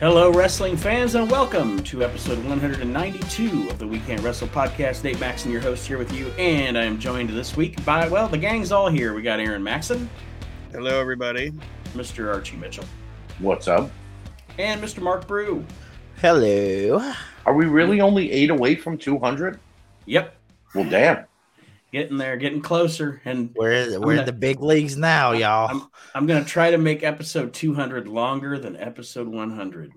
Hello, wrestling fans, and welcome to episode 192 of the We Can't Wrestle podcast. Nate Maxson, your host, here with you, and I am joined this week by, well, the gang's all here. We got Aaron Maxson. Hello, everybody. Mr. Archie Mitchell. What's up? And Mr. Mark Brew. Hello. Are we really only eight away from 200? Yep. Well, damn. Getting there, getting closer, and we're we're in the big leagues now, y'all. I'm, I'm gonna try to make episode 200 longer than episode 100.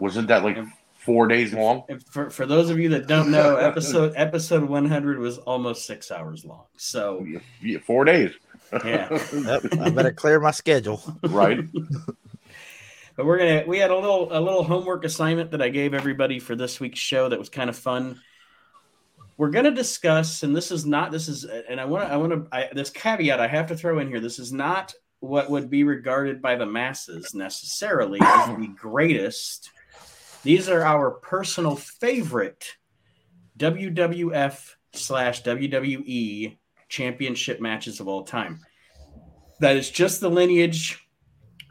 Wasn't that like four days long? For, for those of you that don't know, episode episode 100 was almost six hours long. So yeah, four days. Yeah, yep, I better clear my schedule. Right. but we're gonna we had a little a little homework assignment that I gave everybody for this week's show that was kind of fun we're going to discuss, and this is not, this is, and I want to, I want to, this caveat I have to throw in here. This is not what would be regarded by the masses necessarily as the greatest. These are our personal favorite WWF slash WWE championship matches of all time. That is just the lineage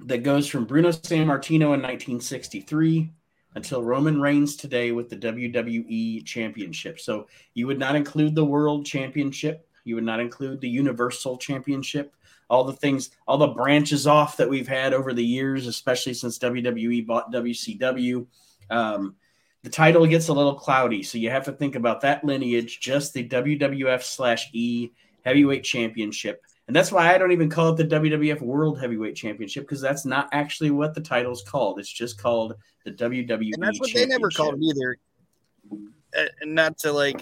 that goes from Bruno Sammartino in 1963 until Roman Reigns today with the WWE Championship. So you would not include the World Championship. You would not include the Universal Championship. All the things, all the branches off that we've had over the years, especially since WWE bought WCW. Um, the title gets a little cloudy. So you have to think about that lineage, just the WWF slash E Heavyweight Championship. And that's why I don't even call it the WWF World Heavyweight Championship because that's not actually what the title's called. It's just called the WWE. And that's what they never called it either. And not to like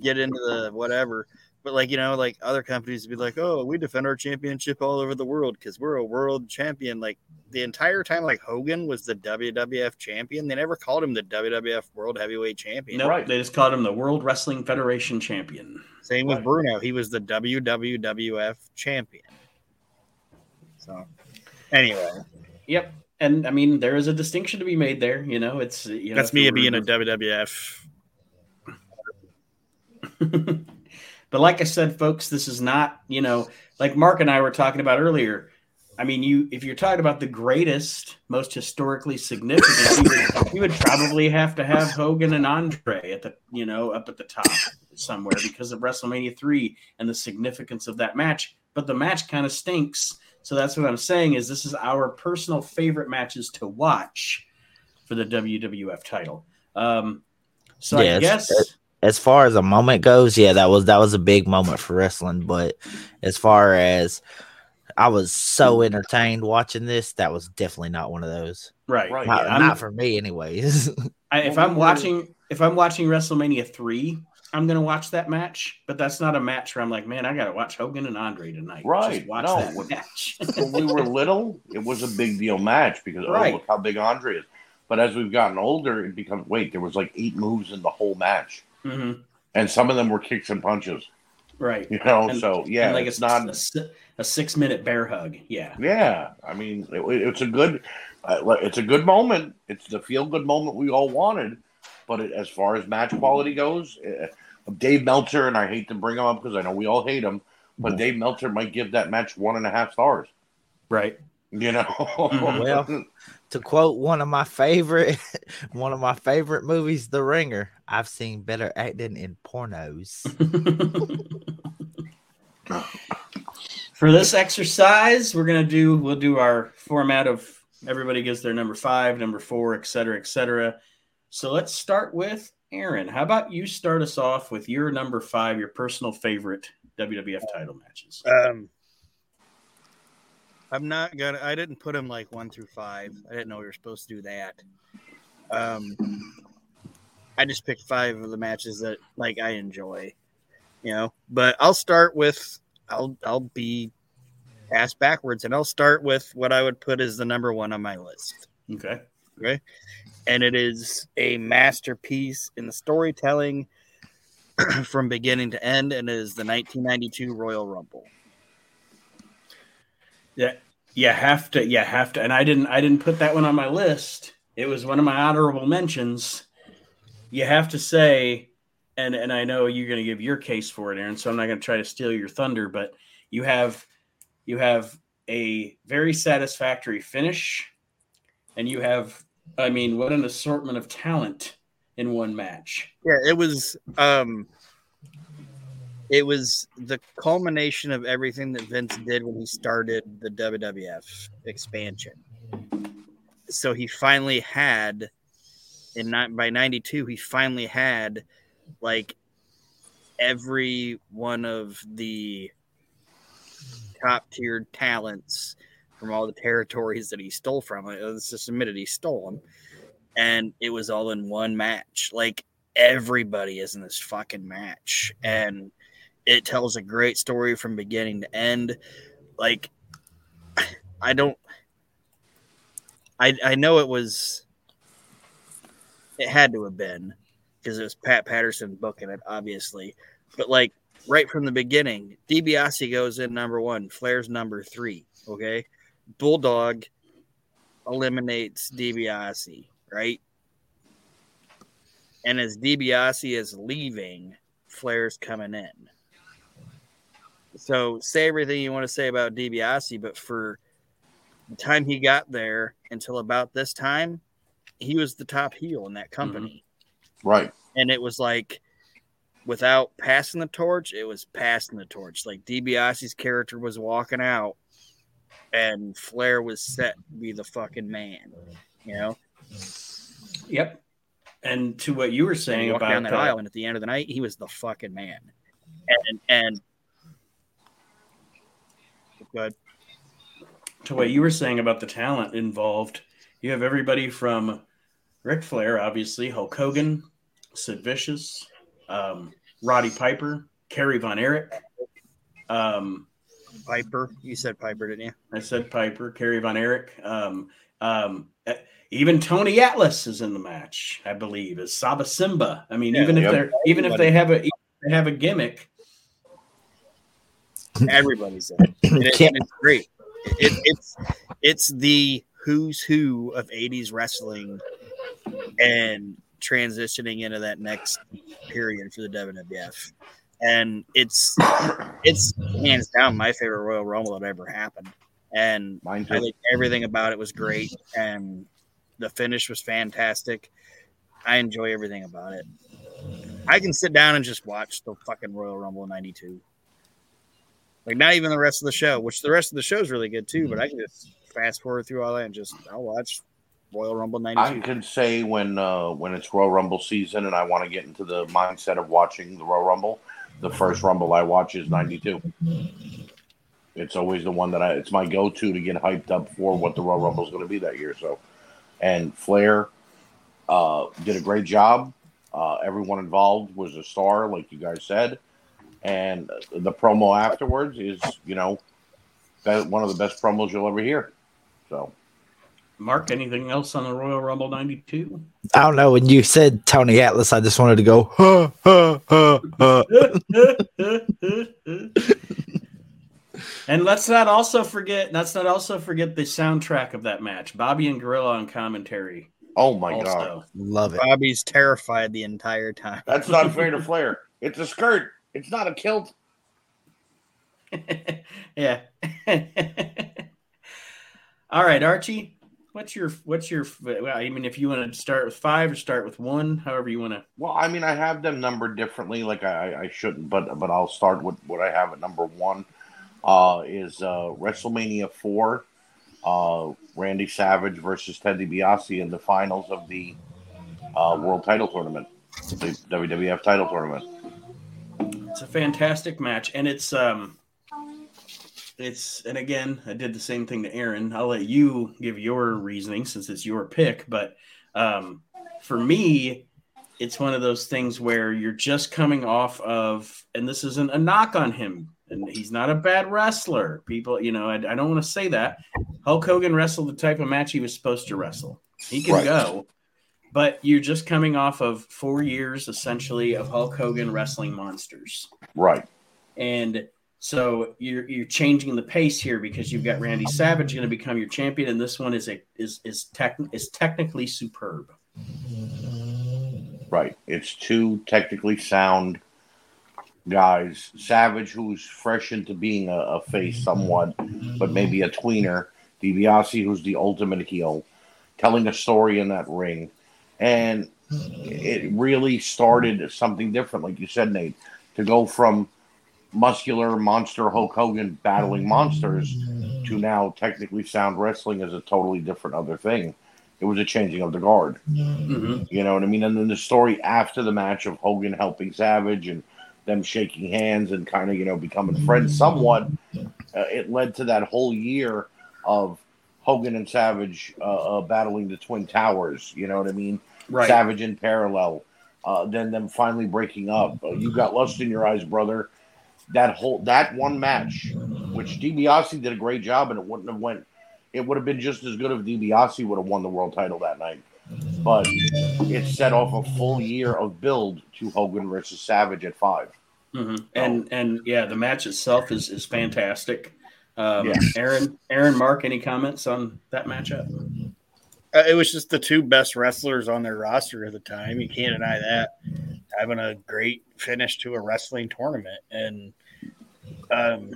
get into the whatever, but like you know, like other companies be like, "Oh, we defend our championship all over the world because we're a world champion." Like the entire time, like Hogan was the WWF champion. They never called him the WWF World Heavyweight Champion. No, right. they just called him the World Wrestling Federation Champion. Same with Bruno. He was the WWF champion. So, anyway. Yep. And I mean, there is a distinction to be made there. You know, it's you know, that's me being a WWF. but like I said, folks, this is not you know like Mark and I were talking about earlier. I mean, you if you're talking about the greatest, most historically significant, you, would, you would probably have to have Hogan and Andre at the you know up at the top somewhere because of WrestleMania 3 and the significance of that match. But the match kind of stinks. So that's what I'm saying is this is our personal favorite matches to watch for the WWF title. Um, so yes, I guess as far as a moment goes, yeah, that was that was a big moment for wrestling. But as far as I was so entertained watching this, that was definitely not one of those. Right, right. Not, yeah, not for me, anyways. I, if I'm watching, if I'm watching WrestleMania three, I'm gonna watch that match, but that's not a match where I'm like, man, I gotta watch Hogan and Andre tonight. Right. Just watch no, that when, match. when we were little, it was a big deal match because oh, right. oh look how big Andre is. But as we've gotten older, it becomes wait, there was like eight moves in the whole match. Mm-hmm. And some of them were kicks and punches. Right. You know, and, so yeah, like it's not a, a, six minute bear hug. Yeah. Yeah. I mean, it, it's a good, uh, it's a good moment. It's the feel good moment we all wanted but it, as far as match quality goes, uh, Dave Meltzer, and I hate to bring him up because I know we all hate him, but Dave Meltzer might give that match one and a half stars. Right. You know. Mm-hmm. well, to quote one of my favorite, one of my favorite movies, The Ringer. I've seen better acting in pornos. For this exercise, we're gonna do we'll do our format of everybody gives their number five, number four, et cetera, et cetera. So let's start with Aaron. How about you start us off with your number five, your personal favorite WWF title matches? Um, I'm not gonna. I didn't put them like one through five. I didn't know we were supposed to do that. Um, I just picked five of the matches that like I enjoy, you know. But I'll start with. I'll I'll be asked backwards, and I'll start with what I would put as the number one on my list. Okay. Okay and it is a masterpiece in the storytelling from beginning to end, and it is the 1992 Royal Rumble. Yeah, you have to. You have to. And I didn't. I didn't put that one on my list. It was one of my honorable mentions. You have to say, and and I know you're going to give your case for it, Aaron. So I'm not going to try to steal your thunder, but you have you have a very satisfactory finish and you have, I mean, what an assortment of talent in one match. Yeah, it was um it was the culmination of everything that Vince did when he started the WWF expansion. So he finally had in by 92 he finally had like every one of the top tiered talents from all the territories that he stole from. It's just admitted he stole them, and it was all in one match. Like everybody is in this fucking match, and it tells a great story from beginning to end. Like I don't, I I know it was, it had to have been because it was Pat Patterson booking it, obviously, but like right from the beginning, DiBiase goes in number one, Flair's number three. Okay, Bulldog eliminates DiBiase, right? And as DiBiase is leaving, Flair's coming in. So say everything you want to say about DiBiase, but for the time he got there until about this time, he was the top heel in that company. Right. And it was like without passing the torch, it was passing the torch. Like DiBiase's character was walking out and Flair was set to be the fucking man. You know? Yep. And to what you were saying he about down that uh, aisle and at the end of the night, he was the fucking man. And and good. to what you were saying about the talent involved, you have everybody from Ric Flair, obviously, Hulk Hogan, Sid Vicious, um, Roddy Piper, Kerry Von Erich. Um, Piper. You said Piper, didn't you? I said Piper, Kerry Von Erich. Um, um, even Tony Atlas is in the match, I believe, Is Saba Simba. I mean, Yeah, even if they're even if they have a even if they have a gimmick, Everybody's in it. And it- and it's great. It, it's it's the who's who of 80s wrestling and transitioning into that next period for the WWF. And it's it's hands down my favorite Royal Rumble that ever happened. And Mine I think everything about it was great and the finish was fantastic. I enjoy everything about it. I can sit down and just watch the fucking Royal Rumble 92. Like not even the rest of the show, which the rest of the show is really good too, but I can just fast forward through all that and just I'll watch Royal Rumble I can say when uh, when it's Royal Rumble season and I want to get into the mindset of watching the Royal Rumble, the first Rumble I watch is '92. It's always the one that I. It's my go-to to get hyped up for what the Royal Rumble is going to be that year. So, and Flair uh, did a great job. Uh, everyone involved was a star, like you guys said, and the promo afterwards is, you know, be- one of the best promos you'll ever hear. So. Mark, anything else on the Royal Rumble '92? I don't know. When you said Tony Atlas, I just wanted to go, huh, huh, huh, huh. and let's not also forget. Let's not also forget the soundtrack of that match. Bobby and Gorilla on commentary. Oh my god. Love it. Bobby's terrified the entire time. That's not fair to Flair. It's a skirt. It's not a kilt. yeah. All right, Archie. What's your what's your? well, I mean, if you want to start with five or start with one, however you want to. Well, I mean, I have them numbered differently. Like I, I shouldn't, but but I'll start with what I have at number one. Uh, is uh, WrestleMania four, uh, Randy Savage versus Ted DiBiase in the finals of the uh, World Title Tournament, the WWF Title Tournament. It's a fantastic match, and it's um, it's and again, I did the same thing to Aaron. I'll let you give your reasoning since it's your pick, but um, for me, it's one of those things where you're just coming off of, and this isn't a knock on him, and he's not a bad wrestler. People, you know, I, I don't want to say that. Hulk Hogan wrestled the type of match he was supposed to wrestle. He can Right. go, but you're just coming off of four years essentially of Hulk Hogan wrestling monsters Right. and so you're you're changing the pace here because you've got Randy Savage going to become your champion, and this one is a is is tech is technically superb. Right. It's two technically sound guys. Savage, who's fresh into being a, a face somewhat, but maybe a tweener. DiBiase, who's the ultimate heel. telling a story in that ring, and it really started something different, like you said, Nate, to go from muscular monster Hulk Hogan battling monsters to now technically sound wrestling is a totally different other thing. It was a changing of the guard. Mhm. You know what I mean? And then the story after the match of Hogan helping Savage and them shaking hands and kind of, you know, becoming friends somewhat, uh, it led to that whole year of Hogan and Savage uh, uh, battling the Twin Towers. You know what I mean? Right. Savage in parallel. Uh, then them finally breaking up. Uh, you got lust in your eyes, brother. That whole that one match, which DiBiase did a great job, and it wouldn't have went. It would have been just as good if DiBiase would have won the world title that night. But it set off a full year of build to Hogan versus Savage at five. Mhm. And and yeah, the match itself is is fantastic. Um, Yeah. Aaron, Aaron, Mark, any comments on that matchup? Uh, it was just the two best wrestlers on their roster at the time. You can't deny that. Having a great finish to a wrestling tournament, and um,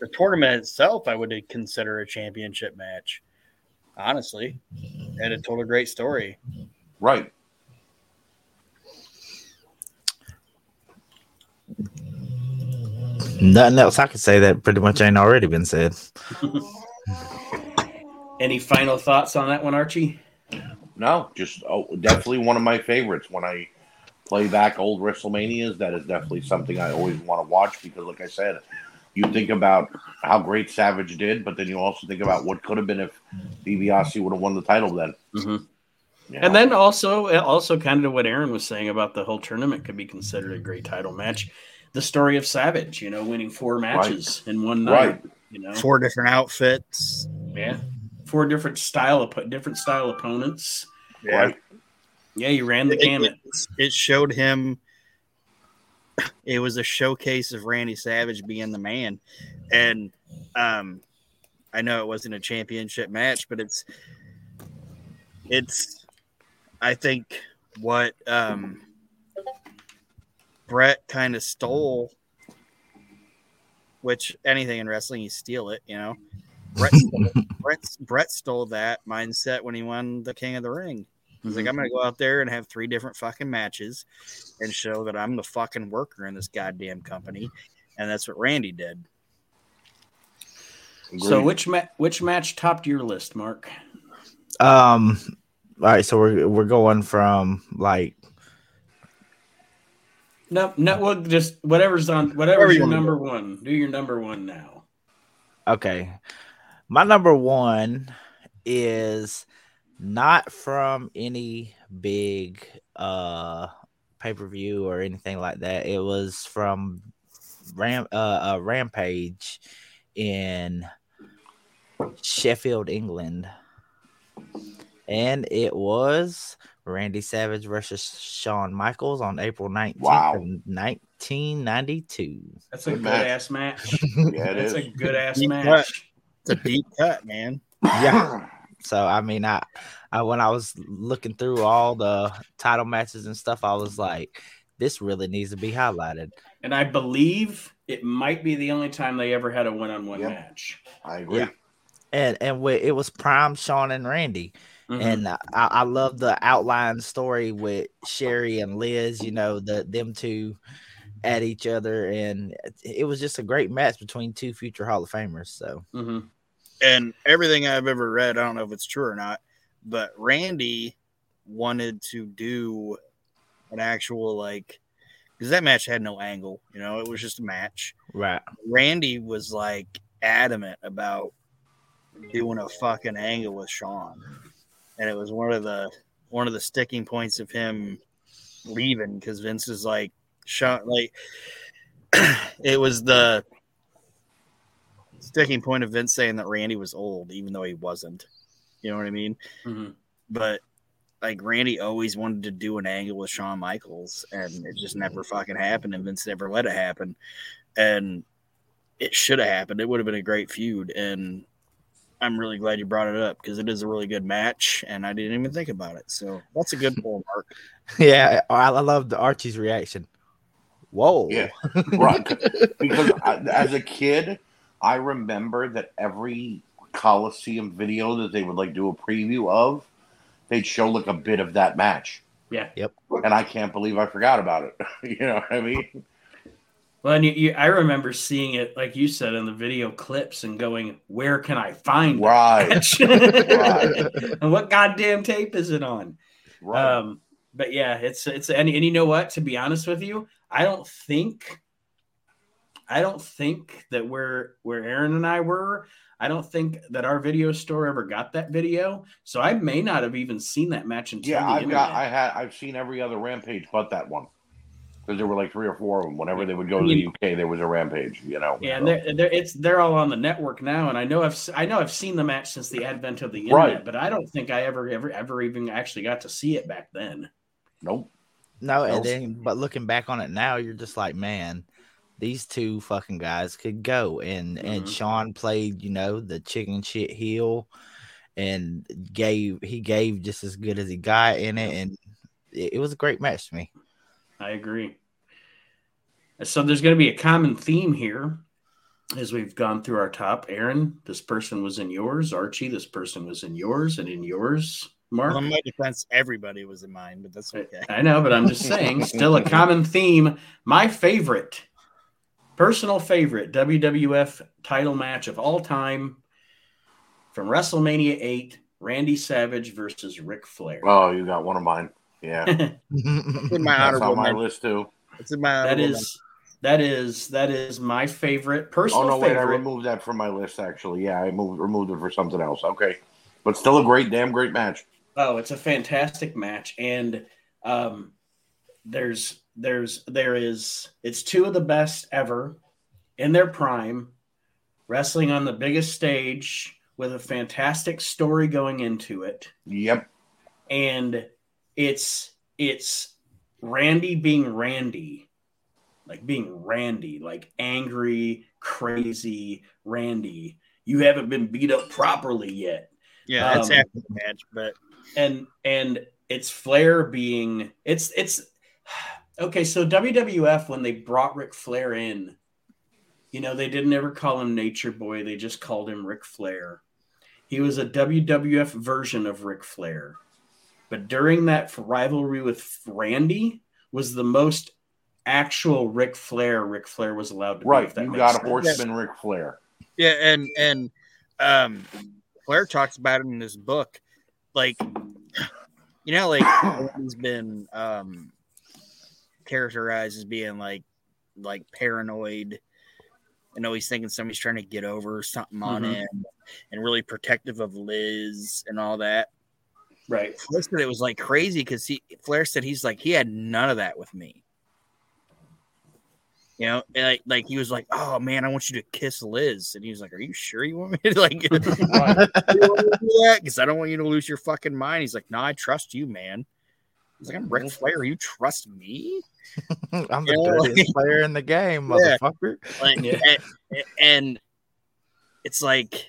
the tournament itself, I would consider a championship match. Honestly, and it told a great story. Right. Nothing else I could say that pretty much ain't already been said. Any final thoughts on that one, Archie? No, just oh, definitely one of my favorites. When I play back old WrestleManias, that is definitely something I always want to watch because, like I said, you think about how great Savage did, but then you also think about what could have been if DiBiase would have won the title then. Mhm. You And then also, also kind of what Aaron was saying about the whole tournament could be considered a great title match. The story of Savage, you know, winning four matches in one night. Right. You know, Four different outfits. yeah, four different style of different style opponents. Right. Yeah, you ran the gamut. It, it showed him. It was a showcase of Randy Savage being the man, and um, I know it wasn't a championship match, but it's it's. I think what um, Bret kind of stole, which anything in wrestling you steal it, you know. Bret, Bret, Bret stole that mindset when he won the King of the Ring. He's like, I'm gonna go out there and have three different fucking matches and show that I'm the fucking worker in this goddamn company. And that's what Randy did. So which ma- which match topped your list, Mark? Um, all right, so we're we're going from like No, no, well, just whatever's on Whatever whatever's you your number one. Do your number one now. okay, my number one is not from any big uh pay per view or anything like that. It was from Ram uh, uh Rampage in Sheffield, England, and it was Randy Savage versus Shawn Michaels on April nineteenth Wow. nineteen ninety two. That's a Good good ass match. yeah, it That's is. a good ass match. It's a deep cut, man. Yeah. So I mean, I, I when I was looking through all the title matches and stuff, I was like, this really needs to be highlighted. And I believe it might be the only time they ever had a one on one Yeah. match. I agree. Yeah. And and with, it was prime Shawn and Randy, Mhm. and I, I love the outline story with Sherry and Liz. You know, the them two at each other, and it was just a great match between two future Hall of Famers. So Mhm. And everything I've ever read, I don't know if it's true or not, but Randy wanted to do an actual like because that match had no angle, you know, it was just a match. right, Randy was like adamant about doing a fucking angle with Shawn, and it was one of the one of the sticking points of him leaving because Vince is like Shawn, like it was the sticking point of Vince saying that Randy was old, even though he wasn't. You know what I mean? Mhm. But like Randy always wanted to do an angle with Shawn Michaels, and it just never fucking happened, and Vince never let it happen. And it should have happened. It would have been a great feud, and I'm really glad you brought it up because it is a really good match, and I didn't even think about it. So that's a good pull, Mark. yeah, I, I love the Archie's reaction. Whoa, Yeah. right. Because I, as a kid, I remember that every Coliseum video that they would like do a preview of, they'd show like a bit of that match. Yeah. Yep. And I can't believe I forgot about it. you know what I mean? Well, and you, you, I remember seeing it, like you said, in the video clips and going, "Where can I find that Right. Right. and what goddamn tape is it on?" Right. Um, but yeah, it's it's and, and you know what? To be honest with you, I don't think, I don't think that where where Aaron and I were, I don't think that our video store ever got that video. So I may not have even seen that match until yeah, I've got I had I've seen every other rampage but that one. Because there were like three or four of them. Whenever they would go to the UK, there was a rampage, you know. Yeah, so. and they're, they're it's they're all on the network now, and I know I've I know I've seen the match since the advent of the internet, Right. but I don't think I ever ever ever even actually got to see it back then. Nope. No, and then but looking back on it now, you're just like, man, these two fucking guys could go. And and Mhm. Shawn played, you know, the chicken shit heel, and gave he gave just as good as he got in it, and it, it was a great match to me. I agree. So there's going to be a common theme here as we've gone through our top. Aaron, this person was in yours. Archie, this person was in yours, and in yours, Mark. Well, in my defense, everybody was in mine, but that's okay. I know, but I'm just saying, still a common theme. My favorite, personal favorite WWF title match of all time from WrestleMania 8, Randy Savage versus Ric Flair. Oh, you got one of mine. Yeah. In my That's honorable on my mention. list too. It's in my that honorable is that is that is my favorite personal Oh no, wait, I removed that from my list actually. Yeah, I moved removed it for something else. Okay. But still a great, damn great match. Oh, it's a fantastic match, and um, there's there's there is it's two of the best ever in their prime, wrestling on the biggest stage with a fantastic story going into it, Yep. and it's it's Randy being Randy, like being Randy, like angry, crazy Randy. You haven't been beat up properly yet Yeah, that's Um, after the match, but and and it's Flair being it's it's okay. So WWF when they brought Ric Flair in, you know they didn't ever call him Nature Boy. They just called him Ric Flair. He was a WWF version of Ric Flair, but during that rivalry with Randy was the most actual Ric Flair. Ric Flair was allowed to Right. if that You got sense. a horseman Ric Flair. yeah, and and um, Flair talks about it in this book, like you know, like he's been um characterized as being like like paranoid. and always thinking somebody's trying to get over something on Mhm. him, and really protective of Liz and all that. Right. Flair said it was like crazy because he Flair said he's like he had none of that with me. You know, and like like he was like, "Oh man, I want you to kiss Liz," and he was like, "Are you sure you want me to like? Because I don't want you to lose your fucking mind." He's like, "No, I trust you, man." He's like, "I'm Ric mm-hmm. Flair. You trust me?" I'm the Yeah. dirtiest player in the game, Yeah. motherfucker. Like, Yeah. and, and it's like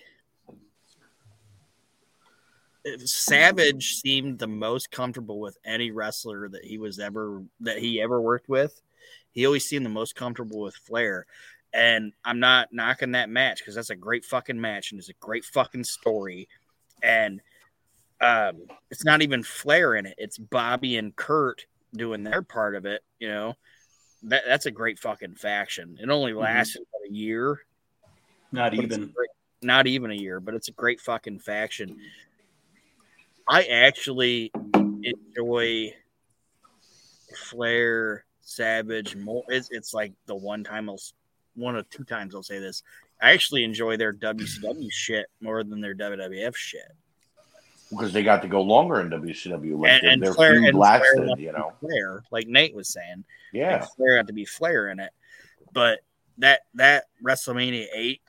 Savage seemed the most comfortable with any wrestler that he was ever that he ever worked with. He always seemed the most comfortable with Flair. And I'm not knocking that match because that's a great fucking match and it's a great fucking story. And um, it's not even Flair in it; it's Bobby and Curt doing their part of it. You know, that that's a great fucking faction. It only lasted about a year, Not but it's a even. great- not even a year, but it's a great fucking faction. I actually enjoy Flair Savage more. It's, it's like the one time I'll, one or two times I'll say this. I actually enjoy their WCW shit more than their WWF shit. because they got to go longer in WCW. Like And- their- and their Flair- feud and lasted, Flair you know. Flair, like Nate was saying. Yeah. And Flair had to be Flair in it. But that that WrestleMania eight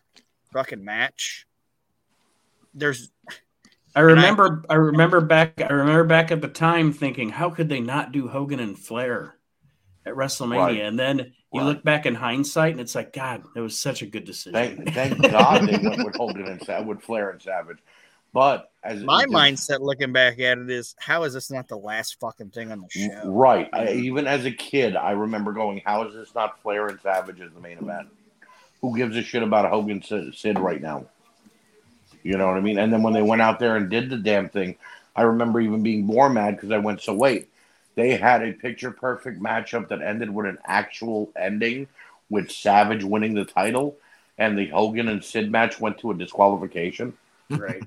fucking match, there's I I- remember I, remember back I remember back at the time thinking, how could they not do Hogan and Flair at WrestleMania? Right. And then you Right. look back in hindsight and it's like, God, that was such a good decision. Thank, thank God they went with Hogan and Sa- with Flair and Savage. But as my as- mindset looking back at it is how is this not the last fucking thing on the show? Right. I, even as a kid, I remember going, "How is this not Flair and Savage as the main event? Who gives a shit about Hogan Sid, Sid right now?" You know what I mean? And then when they went out there and did the damn thing, I remember even being more mad because I went, so wait, they had a picture perfect matchup that ended with an actual ending with Savage winning the title, and the Hogan and Sid match went to a disqualification. Right.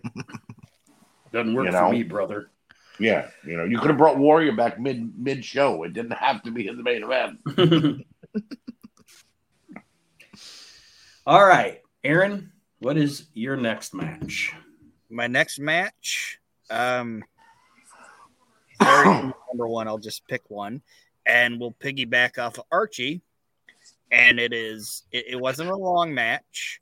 Doesn't work You for me, brother. Yeah, you know, you could have brought Warrior back mid mid show. It didn't have to be in the main event. All right, Aaron, what is your next match? My next match, um, very number one. I'll just pick one, and we'll piggyback off of Archie. And it is. It, it wasn't a long match.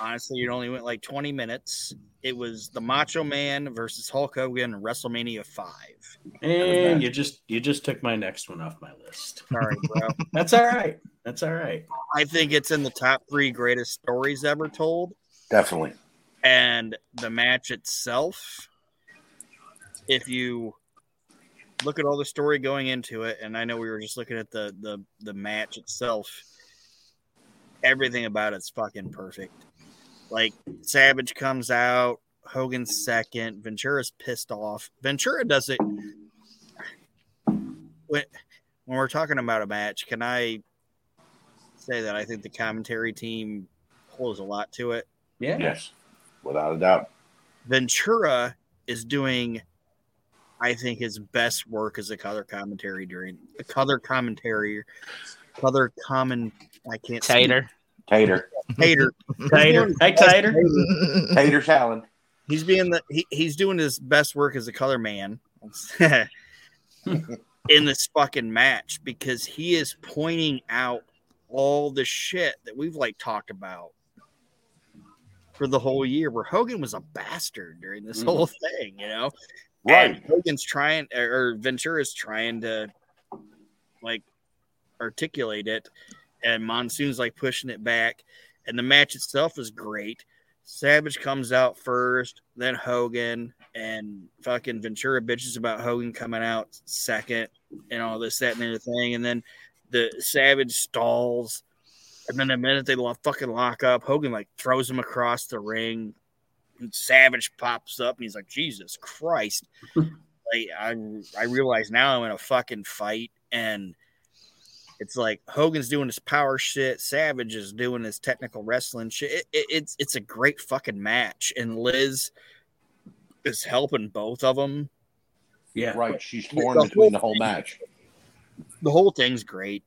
Honestly, it only went like twenty minutes. It was the Macho Man versus Hulk Hogan WrestleMania Five. And you just you just took my next one off my list. Sorry, bro. That's all right. That's all right. I think it's in the top three greatest stories ever told. Definitely. and the match itself if you look at all the story going into it and i know we were just looking at the the the match itself everything about it's fucking perfect like savage comes out hogan's second ventura's pissed off ventura does it when, when we're talking about a match can i say that i think the commentary team holds a lot to it Yeah. Yes, without a doubt. Ventura is doing, I think, his best work is a color commentary during a color commentary, color common. I can't speak. Tater. Tater, Tater. Tater. Hey, Tater. Tater salad. He's being the he, he's doing his best work as a color man in this fucking match because he is pointing out all the shit that we've like talked about for the whole year where Hogan was a bastard during this Mhm. whole thing, you know? Right. Hogan's trying, or Ventura's trying to like articulate it, and Monsoon's like pushing it back. And the match itself is great. Savage comes out first, then Hogan, and fucking Ventura bitches about Hogan coming out second, and all this, that, and the other thing. And then the Savage stalls, and then the minute they fucking lock up, Hogan like throws him across the ring. And Savage pops up, and he's like, "Jesus Christ!" like I, I realize now I'm in a fucking fight, and it's like Hogan's doing his power shit, Savage is doing his technical wrestling shit. It, it, it's it's a great fucking match, and Liz is helping both of them. Yeah. Right. She's The torn whole between the whole thing- match. The whole thing's great,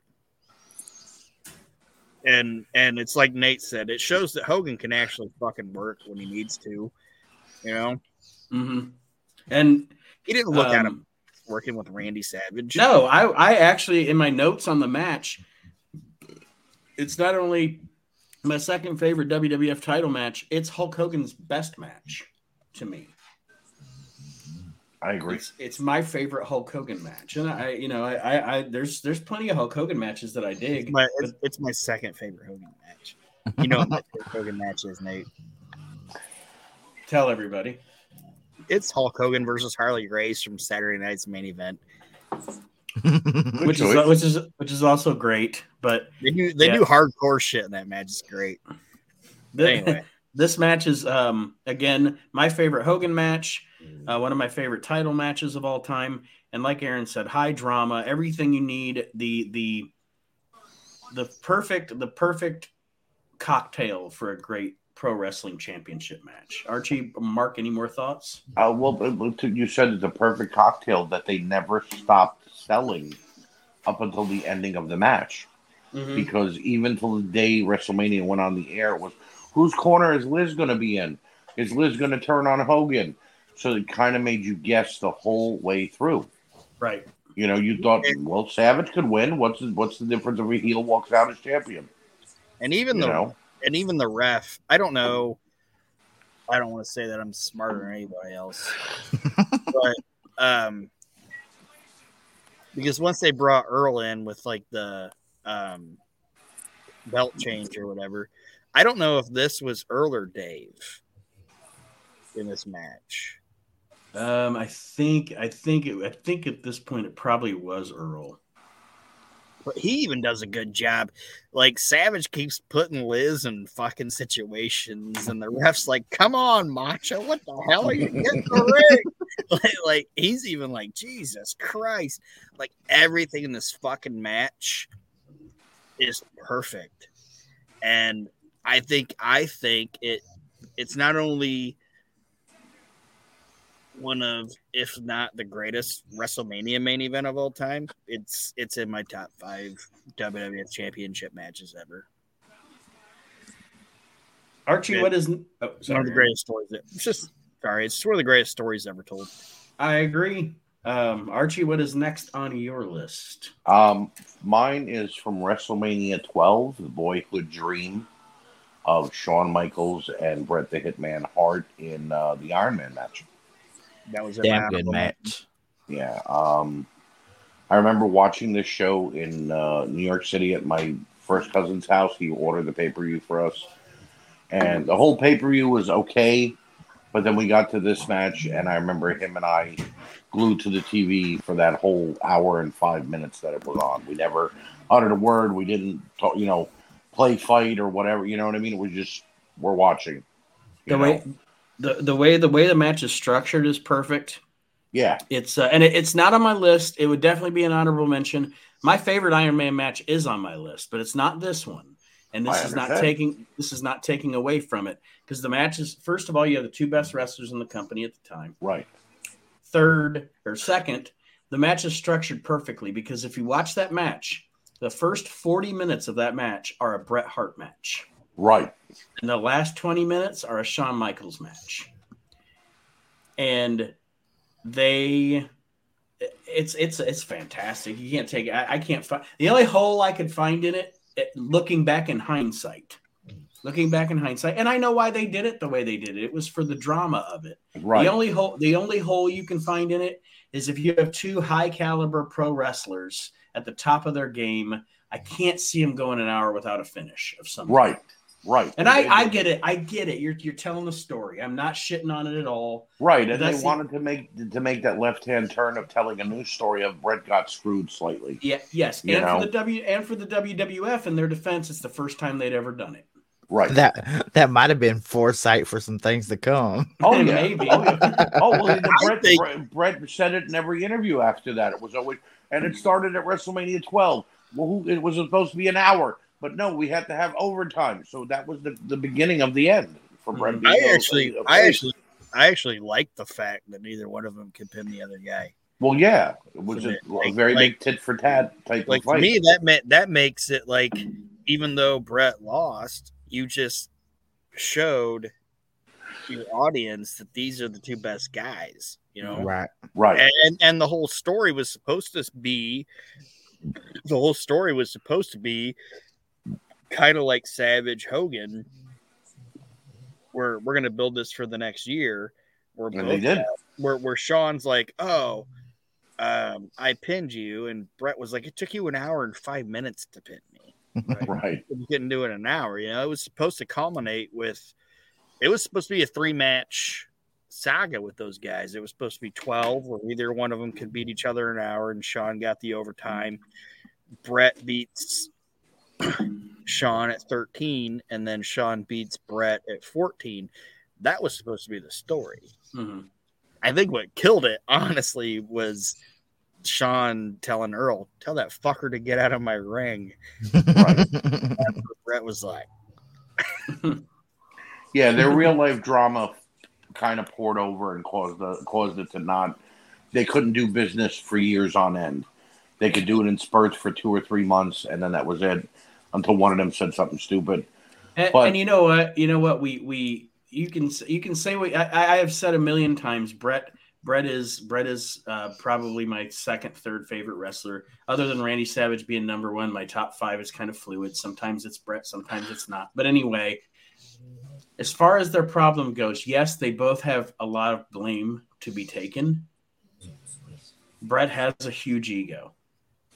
and and it's like Nate said, it shows that Hogan can actually fucking work when he needs to. You know, hmm And he didn't look at um, him working with Randy Savage. No, I, I actually in my notes on the match, it's not only my second favorite WWF title match, it's Hulk Hogan's best match to me. I agree. It's it's my favorite Hulk Hogan match, and I you know I I, I there's there's plenty of Hulk Hogan matches that I dig. It's my, it's, it's my second favorite Hogan match. You know what my favorite Hogan match is, Nate? Tell everybody. It's Hulk Hogan versus Harley Race from Saturday Night's main event. Good which is which is which is also great. But They do they Yeah. do hardcore shit in that match. It's great. the, Anyway, this match is um again my favorite Hogan match, uh, one of my favorite title matches of all time, and like Aaron said, high drama, everything you need, the the the perfect the perfect cocktail for a great pro wrestling championship match. Archie, Mark, any more thoughts? Uh, well, you said it's a perfect cocktail that they never stopped selling up until the ending of the match. Because even till the day WrestleMania went on the air, it was whose corner is Liz going to be in? Is Liz going to turn on Hogan? So it kind of made you guess the whole way through. Right. You know, you thought, well, Savage could win. What's the, what's the difference if a heel walks out as champion? and even You the know, and even the ref, I don't know. I don't want to say that I'm smarter than anybody else, but um, because once they brought Earl in with like the um belt change or whatever, I don't know if this was Earl or Dave in this match. Um, I think I think it, I think at this point it probably was Earl. But he even does a good job. Like Savage keeps putting Liz in fucking situations, and the refs like, "Come on, Macho, what the hell are you getting the ring?" like, like he's even like, "Jesus Christ!" Like everything in this fucking match is perfect, and I think I think it it's not only one of, if not the greatest WrestleMania main event of all time. It's it's in my top five WWF Championship matches ever. Archie, Yeah. what is? Oh, It's one of the greatest stories. It's just sorry, it's one of the greatest stories ever told. I agree. Um, Archie, what is next on your list? Um, mine is from WrestleMania 12, the Boyhood Dream of Shawn Michaels and Bret the Hitman Hart in uh, the Iron Man match. That was a Damn good match. Yeah. Um, I remember watching this show in uh, New York City at my first cousin's house. He ordered the pay per view for us, and the whole pay per view was okay. But then we got to this match, and I remember him and I glued to the TV for that whole hour and five minutes that it was on. We never uttered a word. We didn't, talk, you know, play fight or whatever. You know what I mean? It was just we're watching. The you way the, the way the way the match is structured is perfect. yeah, It's uh, and it, it's not on my list. It would definitely be an honorable mention. My favorite Iron Man match is on my list, but it's not this one. And this is not taking this is not taking away from it because the match is first of all you have the two best wrestlers in the company at the time. right. Third or second, the match is structured perfectly because if you watch that match, the first 40 minutes of that match are a Bret Hart match. Right. And the last 20 minutes are a Shawn Michaels match. And they it's it's it's fantastic. You can't take I, I can't find the only hole I could find in it, it looking back in hindsight. Looking back in hindsight, and I know why they did it the way they did it. It was for the drama of it. Right. The only hole the only hole you can find in it is if you have two high caliber pro wrestlers at the top of their game. I can't see them going an hour without a finish of some Right. Right. and I, I get it. I get it. You're you're telling the story. I'm not shitting on it at all. Right, and they wanted to make to make that left hand turn of telling a news story of Bret got screwed slightly. Yeah, yes. You and know? for the W and for the WWF in their defense, it's the first time they'd ever done it. Right. That that might have been foresight for some things to come. oh yeah. Maybe. Oh, yeah. oh well, Bret, think- Bret, Bret said it in every interview after that. It was always, and it started at WrestleMania 12. Well, who, it was supposed to be an hour, but no, we had to have overtime. So that was the, the beginning of the end for Bret. Mhm. being I a- actually, a I face. actually, I actually like the fact that neither one of them could pin the other guy. well, yeah, it was a, Like- a very like- big tit for tat type Like of for fight. me, that meant that makes it like even though Bret lost, you just showed your audience that these are the two best guys. You know, Right. right. and and the whole story was supposed to be the whole story was supposed to be kind of like Savage Hogan. We're we're gonna build this for the next year. We're and they both did. where where Shawn's like, oh, um, I pinned you, and Bret was like, it took you an hour and five minutes to pin me. Right. You couldn't do it in an hour. You know, it was supposed to culminate with. It was supposed to be a three match saga with those guys. It was supposed to be twelve, where either one of them could beat each other in an hour, and Shawn got the overtime. Bret beats Shawn at thirteen, and then Shawn beats Bret at fourteen. That was supposed to be the story. Mhm. I think what killed it, honestly, was Shawn telling Earl, "Tell that fucker to get out of my ring." Bret was like, Yeah, their real life drama kind of poured over and caused the caused it to not. They couldn't do business for years on end. They could do it in spurts for two or three months, and then that was it. Until one of them said something stupid. And, But- and you know what? You know what? We we you can you can say what I, I have said a million times. Bret Bret is Bret is uh, probably my second, third favorite wrestler, other than Randy Savage being number one. My top five is kind of fluid. Sometimes it's Bret, sometimes it's not. But anyway, as far as their problem goes, yes, they both have a lot of blame to be taken. Bret has a huge ego.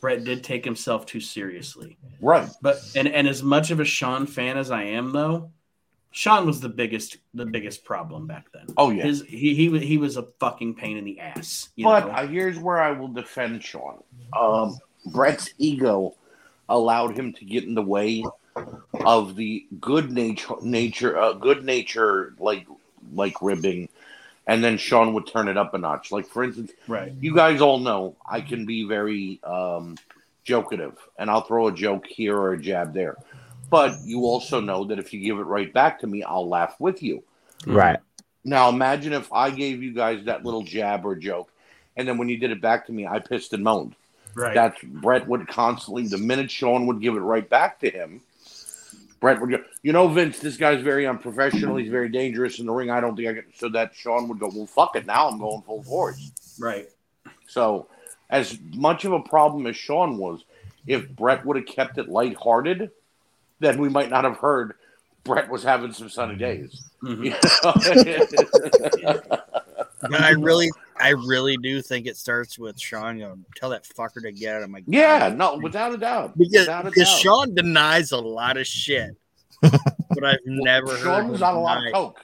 Bret did take himself too seriously. Right. But and and as much of a Shawn fan as I am, though, Shawn was the biggest the biggest problem back then. Oh yeah. His he he was he was a fucking pain in the ass. You but know? uh, here's where I will defend Shawn. Um, Bret's ego allowed him to get in the way of the good nature, nature, uh, good nature, like like ribbing, and then Shawn would turn it up a notch. Like for instance, Right. you guys all know I can be very um, jokative, and I'll throw a joke here or a jab there. But you also know that if you give it right back to me, I'll laugh with you. Right. Now imagine if I gave you guys that little jab or joke, and then when you did it back to me, I pissed and moaned. Right. That's Bret would constantly. The minute Shawn would give it right back to him, Bret would go. You know, Vince, this guy's very unprofessional. He's very dangerous in the ring. I don't think I can. So that Shawn would go. Well, fuck it. Now I'm going full force. right. So, as much of a problem as Shawn was, if Bret would have kept it lighthearted, then we might not have heard Bret was having some sunny days. Mhm. But I really, I really do think it starts with Shawn going, "Tell that fucker to get out of my." yeah, no, without a doubt. because, without a because doubt. Shawn denies a lot of shit, but I've never heard Shawn was on a lot of coke.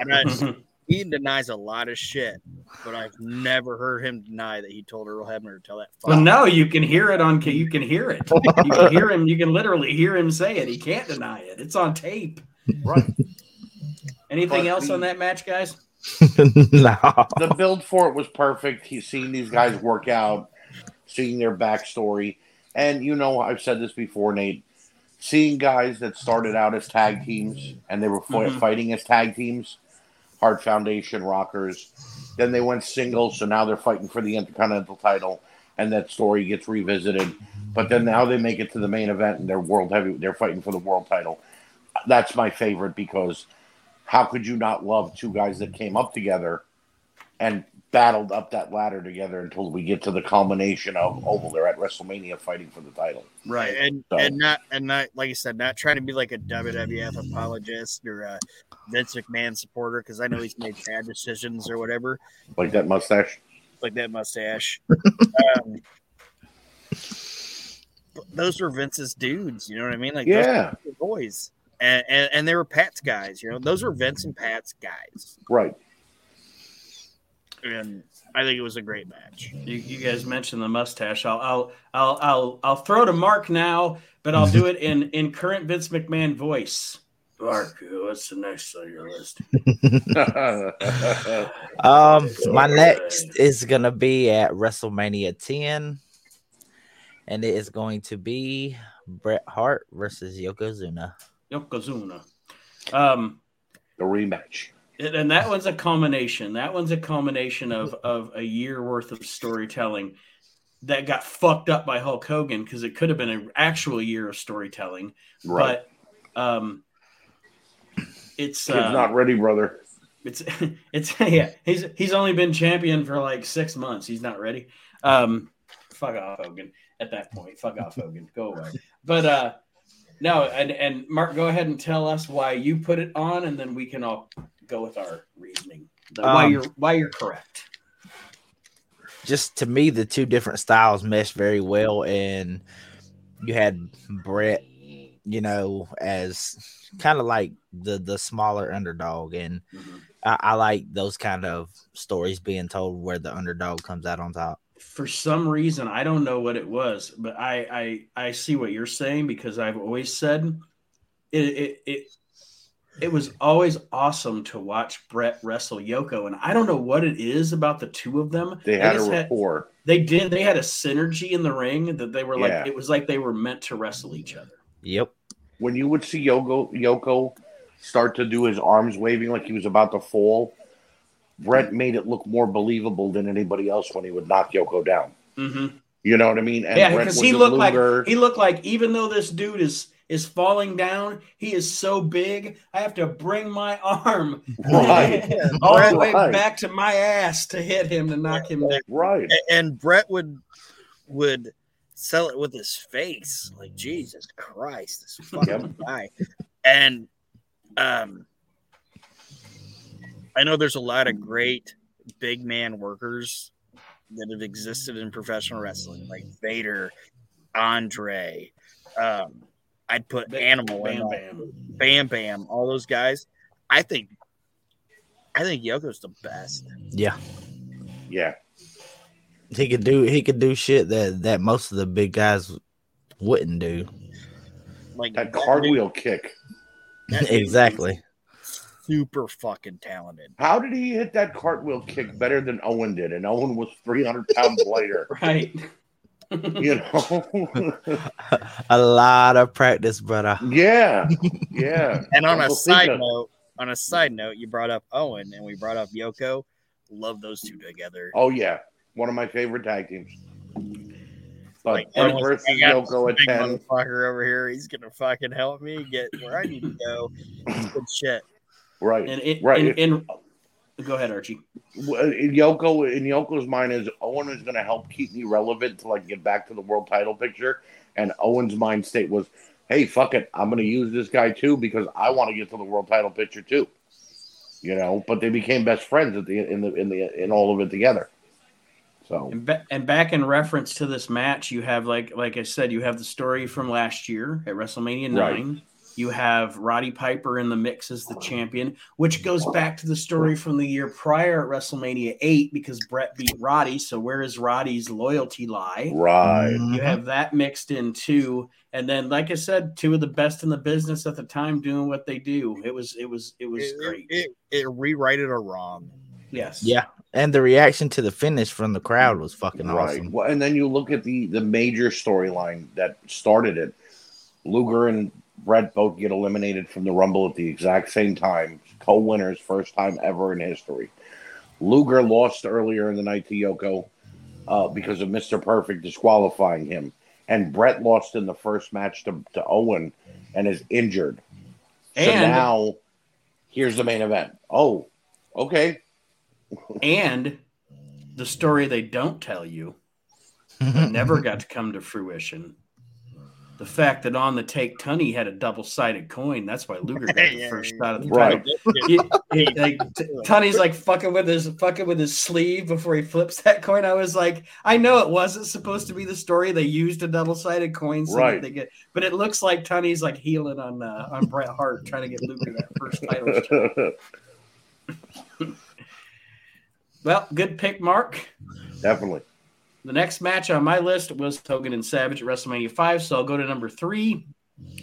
and I- he denies a lot of shit, but I've never heard him deny that he told Earl Hebner to tell that. well, no, you can hear it on. You can hear it. You can hear him. You can literally hear him say it. He can't deny it. It's on tape. right. Anything But else the- on that match, guys? no. the build for it was perfect. He's seeing these guys work out, seeing their backstory, and you know I've said this before, Nate. Seeing guys that started out as tag teams and they were fi- Mhm. fighting as tag teams, Hart Foundation Rockers. Then they went single, so now they're fighting for the Intercontinental title, and that story gets revisited. But then now they make it to the main event and they're world heavy. They're fighting for the world title. That's my favorite because how could you not love two guys that came up together and battled up that ladder together until we get to the culmination of oh well, they're at WrestleMania fighting for the title. Right. and So- and not and not like I said, not trying to be like a WWF apologist or a Vince McMahon supporter because I know he's made bad decisions or whatever, Like that mustache. like that mustache. um, those were Vince's dudes, you know what I mean? Like Yeah, boys, and, and and they were Pat's guys, you know. Those were Vince and Pat's guys, right. And I think it was a great match. You, you guys mentioned the mustache. I'll, I'll I'll I'll I'll throw to Mark now, but I'll do it in in current Vince McMahon voice. Mark, what's the next on your list? Um, my next is gonna be at WrestleMania 10, and it is going to be Bret Hart versus Yokozuna. Yokozuna. Um, the rematch. And that one's a culmination. That one's a culmination of of a year worth of storytelling that got fucked up by Hulk Hogan because it could have been an actual year of storytelling, Right. but um, it's Kid's uh, not ready, brother. It's it's yeah. He's he's only been champion for like six months. He's not ready. Um, fuck off, Hogan. At that point, fuck off, Hogan. Go away. But uh, no, and and Mark, go ahead and tell us why you put it on, and then we can all go with our reasoning. The- why Um, you're why you're correct. Just to me, the two different styles meshed very well, and you had Bret, you know, as kind of like the the smaller underdog, and Mhm. I, I like those kind of stories being told where the underdog comes out on top. For some reason, I don't know what it was, but I I I see what you're saying because I've always said it it it, it was always awesome to watch Bret wrestle Yoko, and I don't know what it is about the two of them. They had a just rapport. they did. They had a synergy in the ring that they were like. Yeah. It was like they were meant to wrestle each other. Yep. when you would see Yoko Yoko start to do his arms waving like he was about to fall, Bret made it look more believable than anybody else when he would knock Yoko down. Mm-hmm. You know what I mean? And Yeah, because he a looked like he looked like even though this dude is is falling down, he is so big. I have to bring my arm right, all the way Right. back to my ass to hit him to knock him down. right. And Bret would would sell it with his face. Like Jesus Christ, this fucking guy. And um, I know there's a lot of great big man workers that have existed in professional wrestling, like Vader, Andre. Um, I'd put Animal in Bam that. Bam. Bam Bam, all those guys. I think, I think Yoko's the best. Yeah. Yeah, He could do he could do shit that that most of the big guys wouldn't do. Like That dude- cartwheel kick. that exactly. Is super fucking talented. How did he hit that cartwheel kick better than Owen did? And Owen was 300 pounds lighter. Right. You know? A lot of practice, brother. yeah. Yeah. And on a side of- note, on a side note, you brought up Owen and we brought up Yoko. Love those two together. Oh, yeah. One of my favorite tag teams. But Like, Bret versus like, I got Yoko at Big 10. motherfucker over here. He's gonna fucking help me get where I need to go. It's good shit. Right. And it, Right. In, in, go ahead, Archie. In Yoko in Yoko's mind is Owen is going to help keep me relevant to like get back to the world title picture, and Owen's mind state was, "Hey, fuck it, I'm going to use this guy too because I want to get to the world title picture too." You know, but they became best friends at the in the in the in all of it together. So And, ba- and back in reference to this match, you have like like I said, you have the story from last year at WrestleMania Right. Nine. You have Roddy Piper in the mix as the champion, which goes back to the story from the year prior at WrestleMania eight because Bret beat Roddy. So where does Roddy's loyalty lie? right, You have that mixed in too, and then like I said, two of the best in the business at the time doing what they do. It was it was it was It, great. it, it rewrited a wrong. yes. Yeah. And the reaction to the finish from the crowd was fucking right. awesome. Well, and then you look at the the major storyline that started it. Luger and Brett both get eliminated from the Rumble at the exact same time. Co-winners, first time ever in history. Luger lost earlier in the night to Yoko uh, because of Mr. Perfect disqualifying him, and Brett lost in the first match to, to Owen and is injured. So And- now, here's the main event. Oh, okay. And the story they don't tell you never got to come to fruition. The fact that on the take Tunney had a double sided coin. That's why Luger got the Yeah, first yeah, shot of the Right. title. He- like, Tunney's like fucking with his fucking with his sleeve before he flips that coin. I was like, I know it wasn't supposed to be the story. They used a double sided coin, so Right. they get. But it looks like Tunney's like healing on uh, on Bret Hart, trying to get Luger that first title. Well, good pick, Mark. Definitely. The next match on my list was Hogan and Savage at WrestleMania 5. So I'll go to number three.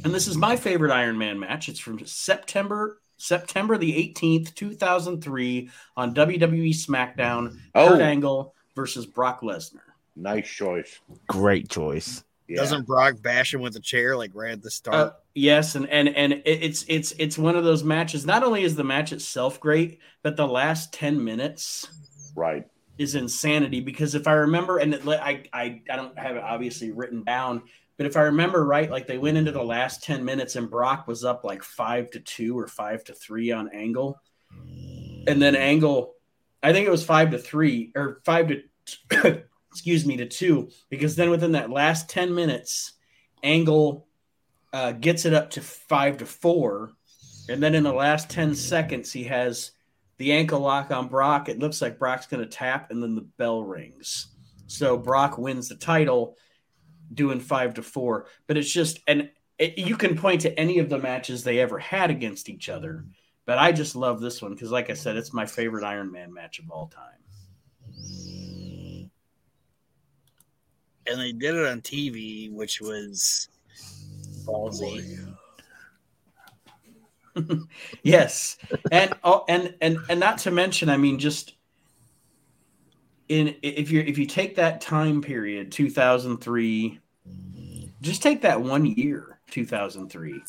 And this is my favorite Iron Man match. It's from September September the 18th, 2003 on WWE SmackDown. Oh. Kurt Angle versus Brock Lesnar. Nice choice. Great choice. Yeah. Doesn't Brock bash him with a chair like right at the start? Uh, yes, and and and it's it's it's one of those matches. Not only is the match itself great, but the last 10 minutes right. Is insanity because if I remember, and it, I, I I don't have it obviously written down, but if I remember right, like they went into the last ten minutes and Brock was up like five to two or five to three on Angle, and then Angle, I think it was five to three or five to excuse me to two because then within that last ten minutes, Angle uh, gets it up to five to four, and then in the last ten seconds he has the ankle lock on Brock. It looks like Brock's going to tap, and then the bell rings. So Brock wins the title, doing five to four. But it's just, and it, you can point to any of the matches they ever had against each other. But I just love this one because, like I said, it's my favorite Iron Man match of all time. and they did it on TV, which was ballsy. yes, and oh, and and and not to mention, I mean, just in if you if you take that time period, two thousand three, just take that one year, two thousand three.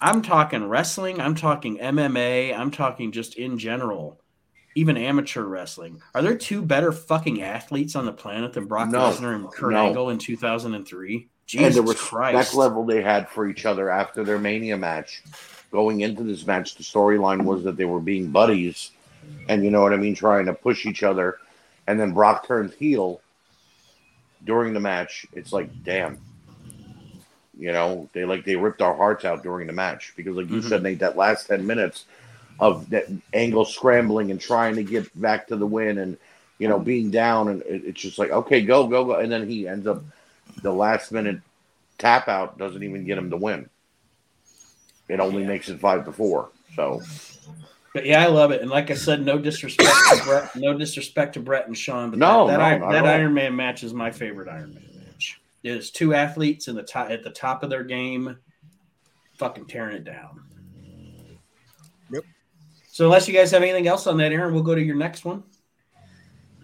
I'm talking wrestling. I'm talking MMA. I'm talking just in general, even amateur wrestling. Are there two better fucking athletes on the planet than Brock No. Lesnar and Kurt No. Angle in 2003? and Jesus the respect Christ! level they had for each other after their Mania match. Going into this match, the storyline was that they were being buddies, and you know what I mean, trying to push each other. And then Brock turns heel during the match. It's like, damn, you know, they like they ripped our hearts out during the match because, like you Mhm. said, Nate, that last ten minutes of that angle scrambling and trying to get back to the win, and you know, being down, and it, it's just like, okay, go, go, go, and then he ends up the last minute tap out doesn't even get him to win. It only makes it five to four. So But yeah, I love it. And like I said, no disrespect to Bret, no disrespect to Bret and Shawn, but No, that, that, no, Iron, that. Iron Man match is my favorite Iron Man match. is two athletes in the top at the top of their game, fucking tearing it down. So unless you guys have anything else on that, Aaron, we'll go to your next one.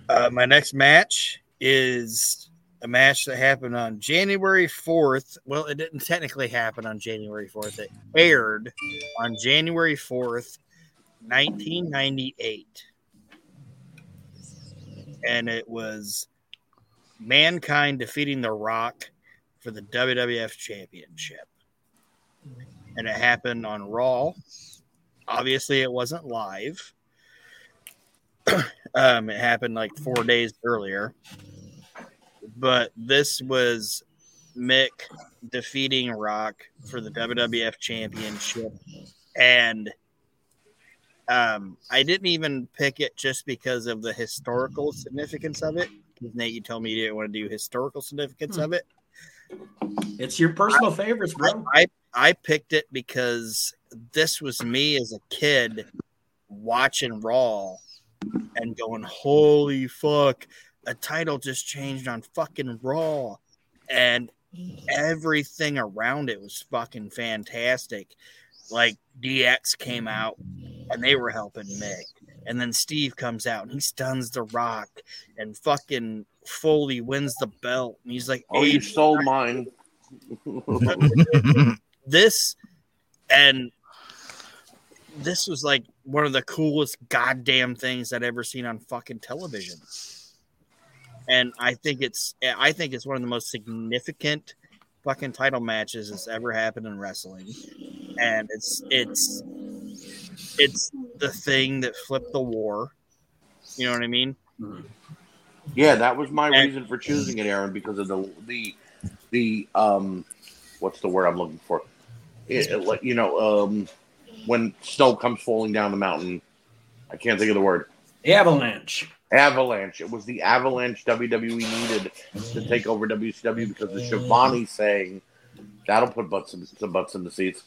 Uh, my next match is a match that happened on January 4th. Well, it didn't technically happen on January 4th. It aired on January 4th, 1998. And it was Mankind defeating The Rock for the WWF Championship. And it happened on Raw. Obviously, it wasn't live. um, it happened like four days earlier but this was Mick defeating Rock for the WWF Championship, and um, I didn't even pick it just because of the historical significance of it. Nate, you told me you didn't want to do historical significance of it. It's your personal favorites, bro. I, I picked it because this was me as a kid watching Raw and going, "Holy fuck!" a title just changed on fucking Raw, and everything around it was fucking fantastic. Like DX came out and they were helping Mick, and then Steve comes out and he stuns the Rock, and fucking Foley wins the belt, and he's like, Oh, you stole mine. this and this was like one of the coolest goddamn things I'd ever seen on fucking television. And I think it's I think it's one of the most significant fucking title matches that's ever happened in wrestling. And it's it's it's the thing that flipped the war. You know what I mean? Yeah, that was my And- reason for choosing it, Aaron, because of the the the um, what's the word I'm looking for? It, you know, um, when snow comes falling down the mountain, I can't think of the word. Avalanche. Avalanche. It was the avalanche WWE needed to take over WCW because of Schiavone saying that'll put butts in, some butts in the seats.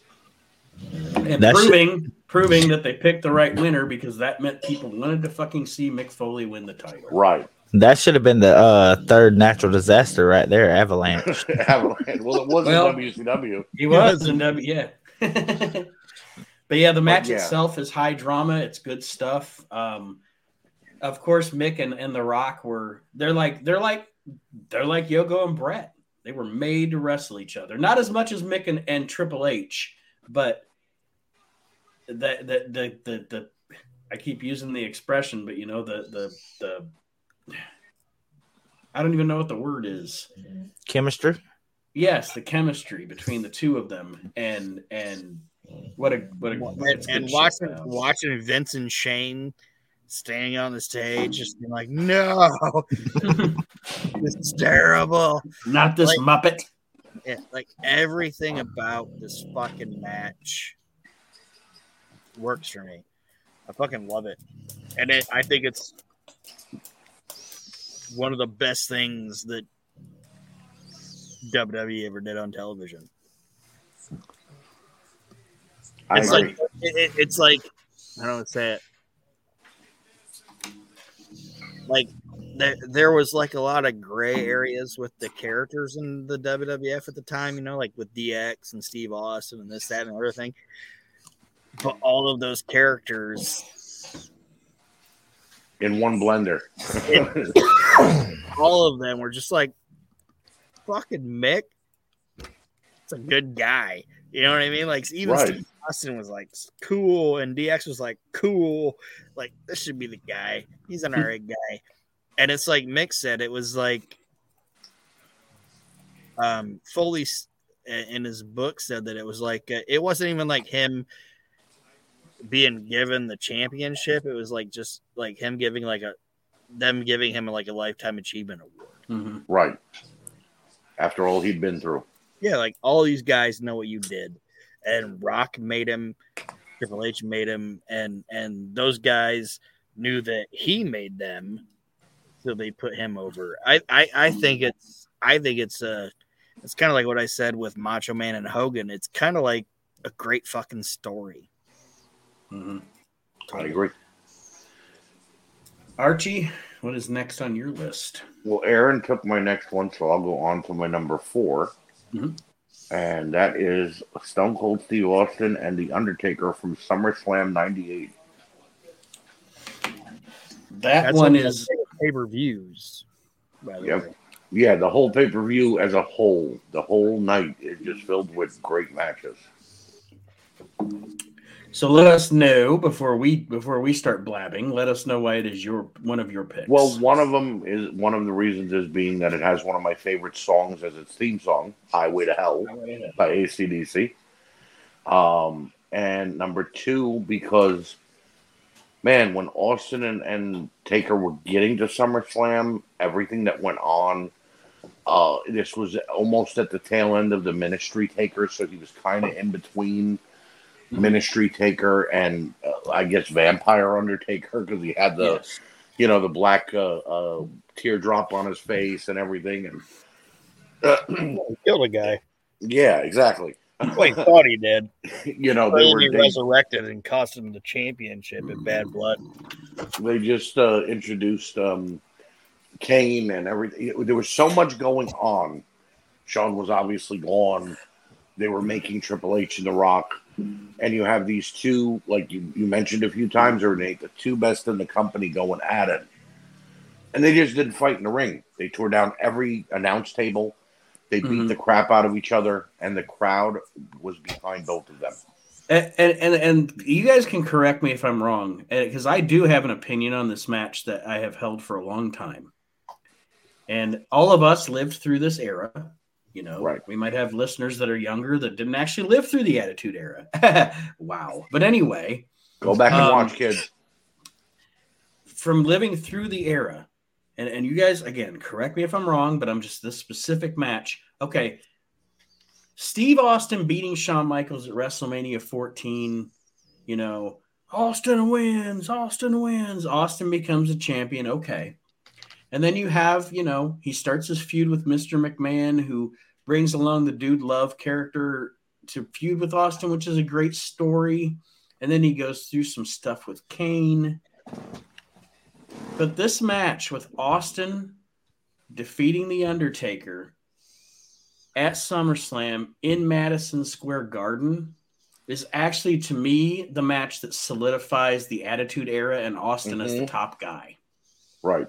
And That shit- proving proving that they picked the right winner because that meant people wanted to fucking see Mick Foley win the title. Right. that should have been the uh, third natural disaster right there, Avalanche. avalanche. Well, it wasn't Well- WCW. He was in W, yeah. but yeah, the match yeah. itself is high drama. It's good stuff. Um, of course, Mick and, and The Rock were they're like they're like they're like Yoko and Bret. They were made to wrestle each other. Not as much as Mick and, and Triple H, but the the the the, the I keep using the expression, but you know the the the I don't even know what the word is Chemistry. yes the chemistry between the two of them and and what a what a And, it's good and watching sounds. watching Vince and Shane standing on the stage, just being like, "No, this is terrible." not this like- muppet Yeah, like everything about this fucking match works for me. I fucking love it, and it, I think it's one of the best things that WWE ever did on television. I It's agree. like it, it- it's like I don't know how to say it. Like there, there was like a lot of gray areas with the characters in the WWF at the time, you know, like with DX and Steve Austin and this, that, and the other thing. But all of those characters, in one blender. all of them were just like fucking Mick. It's a good guy. You know what I mean? Like even Right. Steve Austin was like cool, and DX was like cool. Like this should be the guy. He's an alright guy. And it's like Mick said, it was like um Foley in his book said that it was like uh, it wasn't even like him being given the championship. It was like just like him giving like a them giving him like a lifetime achievement award. Mhm. right. After all he'd been through. Yeah, like all these guys know what you did, and Rock made him, Triple H made him, and and those guys knew that he made them, so they put him over. I I, I think it's I think it's uh it's kind of like what I said with Macho Man and Hogan. It's kind of like a great fucking story. Mm-hmm. I agree. Archie, what is next on your list? Well, Aaron took my next one, so I'll go on to my number 4 Mhm. and that is Stone Cold Steve Austin and The Undertaker from SummerSlam '98. That one is pay per views. By the Yep. way, Yeah, the whole pay per view as a whole, the whole night is just filled with great matches. So. Let us know before we before we start blabbing. Let us know why it is your one of your picks. Well, one of them is one of the reasons is being that it has one of my favorite songs as its theme song, "Highway to Hell" by ACDC. Um, and number two, because man, when Austin and, and Taker were getting to SummerSlam, everything that went on, uh, this was almost at the tail end of the Ministry Taker, so he was kind of in between Ministry Taker and uh, I guess Vampire Undertaker because he had the Yes. you know the black uh, uh, teardrop on his face and everything, and uh, He killed a guy. yeah, exactly. Well, he thought he did. you know they were they, resurrected and cost him the championship in Bad Blood. they just uh, introduced um, Kane and everything. There was so much going on. Shawn was obviously gone. They were making Triple H and The Rock, and you have these two, like you, you mentioned a few times, or Nate, the two best in the company going at it, and they just didn't fight in the ring. They tore down every announce table. They beat Mhm. the crap out of each other, and the crowd was behind both of them. And, and and you guys can correct me if I'm wrong, because I do have an opinion on this match that I have held for a long time. And all of us lived through this era. You know, Right. we might have listeners that are younger that didn't actually live through the Attitude Era. wow. But anyway, Go back and Um, watch, kids. from living through the era, and, and you guys, again, correct me if I'm wrong, but I'm just this specific match. Okay. Steve Austin beating Shawn Michaels at WrestleMania 14, you know, Austin wins, Austin wins, Austin becomes a champion. Okay. And then you have, you know, he starts his feud with Mr. McMahon, who brings along the Dude Love character to feud with Austin, which is a great story. And then he goes through some stuff with Kane. But this match with Austin defeating The Undertaker at SummerSlam in Madison Square Garden is actually, to me, the match that solidifies the Attitude Era and Austin as the Mhm. top guy. Right.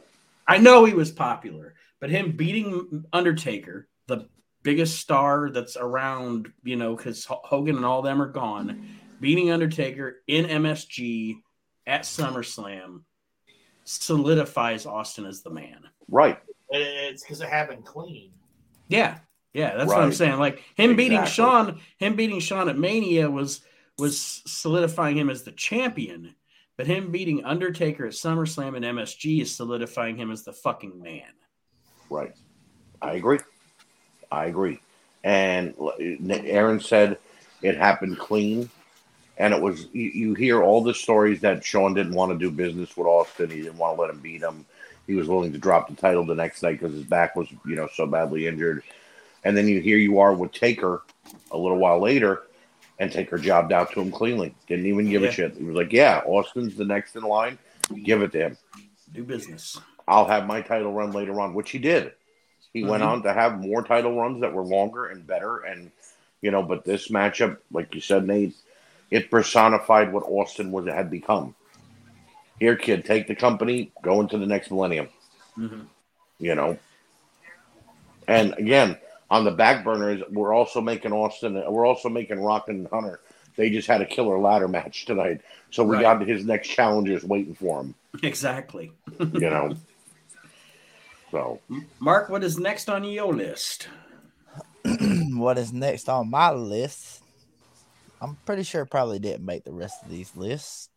I know he was popular, but him beating Undertaker, the biggest star that's around, you know, because Hogan and all them are gone, beating Undertaker in MSG at SummerSlam solidifies Austin as the man. Right. It's because it happened clean. Yeah, yeah, that's what I'm saying. Like him beating Exactly. Shawn, him beating Shawn at Mania was was solidifying him as the champion, but him beating Undertaker at SummerSlam and MSG is solidifying him as the fucking man. Right. I agree. I agree. And Aaron said it happened clean. And it was, you, you hear all the stories that Shawn didn't want to do business with Austin. He didn't want to let him beat him. He was willing to drop the title the next night because his back was, you know, so badly injured. And then you hear you are with Taker a little while later, and Taker job out to him cleanly. Didn't even give Yeah. a shit. He was like, yeah, Austin's the next in line. Give it to him. Do business. I'll have my title run later on, which he did. He went Mhm. on to have more title runs that were longer and better. And, you know, but this matchup, like you said, Nate, it personified what Austin was had become. Here, kid, take the company, go into the next millennium, Mhm. you know. And again, on the back burners, we're also making Austin, we're also making Rock and Hunter. They just had a killer ladder match tonight. So we Right. got his next challengers waiting for him, Exactly. you know. so. Mark, what is next on your list? what is next on my list? I'm pretty sure it probably didn't make the rest of these lists.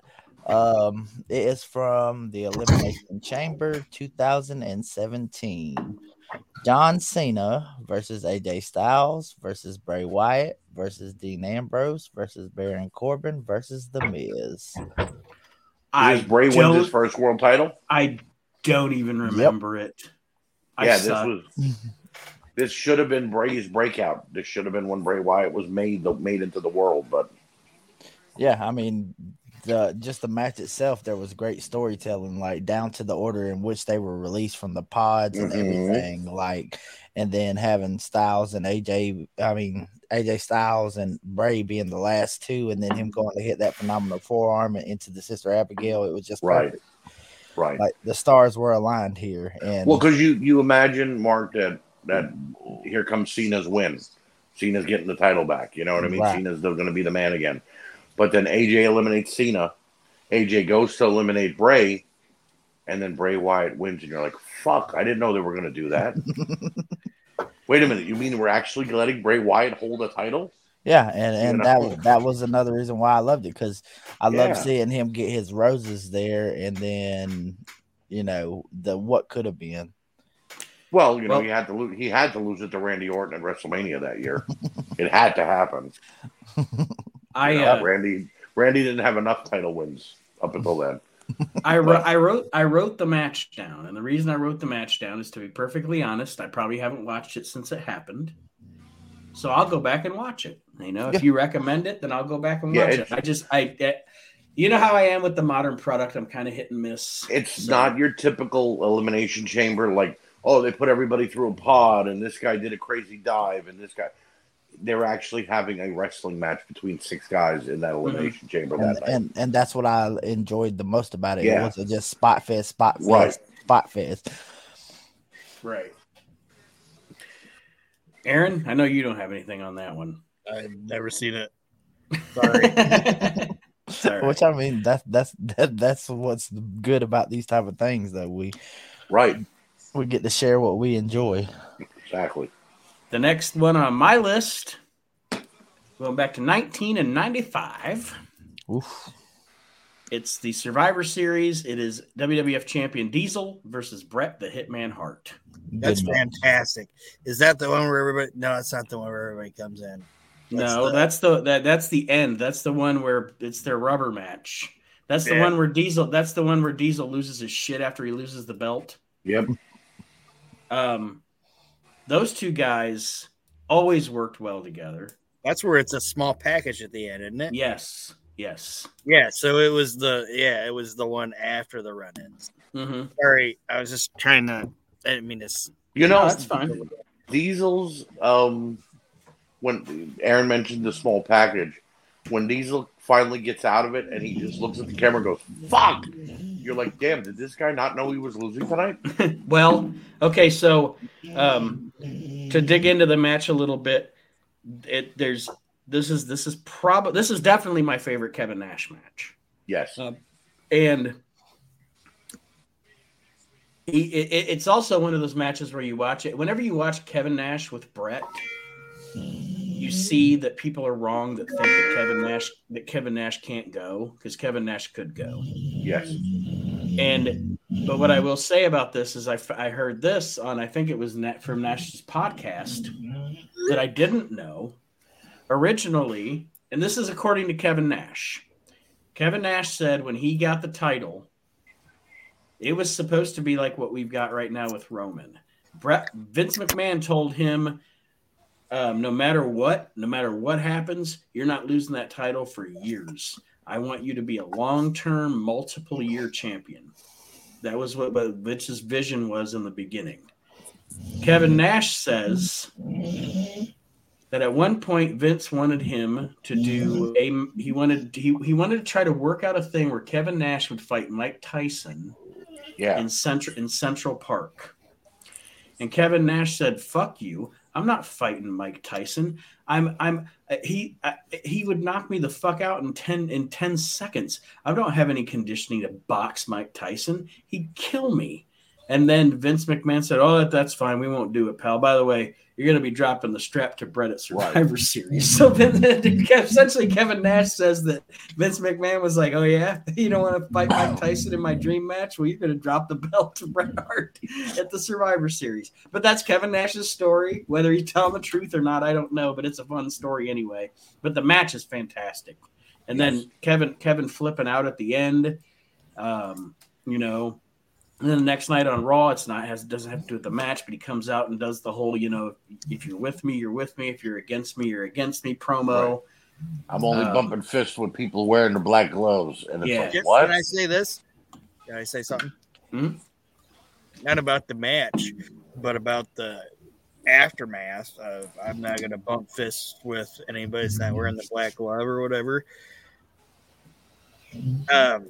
Um, it is from the Elimination Chamber 2017. John Cena versus AJ Styles versus Bray Wyatt versus Dean Ambrose versus Baron Corbin versus The Miz. I Does Bray wins don't, his first world title? I don't even remember it. I yeah, this was. This should have been Bray's breakout. This should have been when Bray Wyatt was made the, made into the world. But Yeah, I mean, the just the match itself, there was great storytelling, like down to the order in which they were released from the pods and Mhm. everything. Like, and then having Styles and AJ, I mean AJ Styles and Bray being the last two, and then him going to hit that phenomenal forearm and into the Sister Abigail. It was just Right. perfect. Right. Like the stars were aligned here, and Well, because you you imagine Mark that that here comes Cena's win. Cena's getting the title back. You know what I mean? Right. Cena's going to be the man again. But then AJ eliminates Cena. AJ goes to eliminate Bray, and then Bray Wyatt wins, and you're like, "Fuck! I didn't know they were going to do that." Wait a minute. You mean we're actually letting Bray Wyatt hold a title? Yeah, and and You that know? was that was another reason why I loved it because I Yeah. love seeing him get his roses there, and then you know the what could have been. Well, you know, Well- he had to lose. He had to lose it to Randy Orton at WrestleMania that year. it had to happen. I You know, uh, Randy Randy didn't have enough title wins up until then. I wrote, I wrote I wrote the match down, and the reason I wrote the match down is to be perfectly honest. I probably haven't watched it since it happened, so I'll go back and watch it. You know, if Yeah. you recommend it, then I'll go back and Yeah, watch it. I just I, you know how I am with the modern product. I'm kind of hit and miss. It's So- not your typical elimination chamber like, oh, they put everybody through a pod and this guy did a crazy dive and this guy. They're actually having a wrestling match between six guys in that mhm. elimination chamber And, that night. and and that's what I enjoyed the most about it. Yeah. It Yeah. wasn't just spot fest, spot fest, Right. spot fest. right. Aaron, I know you don't have anything on that one. I've never seen it. Sorry. Sorry. Which I mean, that's that's that, that's what's good about these type of things that we right. we get to share what we enjoy. Exactly. The next one on my list, going back to 19 and 95. Oof. It's the Survivor Series. It is WWF Champion Diesel versus Bret the Hitman Hart. That's Good match. fantastic. Is that the one where everybody? No, it's not the one where everybody comes in. That's no, the- that's the that that's the end. That's the one where it's their rubber match. That's the one where Diesel. That's the one where Diesel loses his shit after he loses the belt. Yep. Um, those two guys always worked well together. That's where it's a small package at the end, isn't it? Yes, yes. Yeah. So it was the yeah, it was the one after the run-ins. hmm Sorry, I was just trying to. I didn't mean this. You know, that's fine. Diesel's um when Aaron mentioned the small package, when Diesel finally gets out of it and he just looks at the camera and goes, Fuck! You're like, damn, did this guy not know he was losing tonight? well, okay, so um, to dig into the match a little bit, it there's this is this is probably this is definitely my favorite Kevin Nash match, Yes. and he, it, it's also one of those matches where you watch it whenever you watch Kevin Nash with Bret. You see that people are wrong that think that Kevin Nash that Kevin Nash can't go because Kevin Nash could go. Yes. And but what I will say about this is I, I heard this on I think it was net from Nash's podcast that I didn't know originally, and this is according to Kevin Nash. Kevin Nash said when he got the title, it was supposed to be like what we've got right now with Roman. Bret Vince McMahon told him, um, no matter what, no matter what happens, you're not losing that title for years. I want you to be a long-term, multiple-year champion. That was what, what Vince's vision was in the beginning. Kevin Nash says that at one point Vince wanted him to do a he wanted he, he wanted to try to work out a thing where Kevin Nash would fight Mike Tyson Yeah. in Central in Central Park. And Kevin Nash said, "Fuck you! I'm not fighting Mike Tyson. I'm I'm uh, he uh, he would knock me the fuck out in ten in ten seconds. I don't have any conditioning to box Mike Tyson. He'd kill me." And then Vince McMahon said, "Oh, that, that's fine. We won't do it, pal. By the way, you're going to be dropping the strap to Bret at Survivor Series." So then, essentially, Kevin Nash says that Vince McMahon was like, "Oh yeah, you don't want to fight Mike Tyson in my dream match? Well, you're going to drop the belt to Bret Hart at the Survivor Series." But that's Kevin Nash's story. Whether he's telling the truth or not, I don't know. But it's a fun story anyway. But the match is fantastic. And then Kevin Kevin flipping out at the end, um, you know. And then the next night on Raw, it's not has doesn't have to do with the match, but he comes out and does the whole, you know, if you're with me, you're with me. If you're against me, you're against me promo. I'm only Um, bumping fists with people wearing the black gloves. And it's Yeah. like, what? can I say this? Can I say something? Hmm? Not about the match, but about the aftermath of I'm not going to bump fists with anybody that's not wearing the black glove or whatever. Um,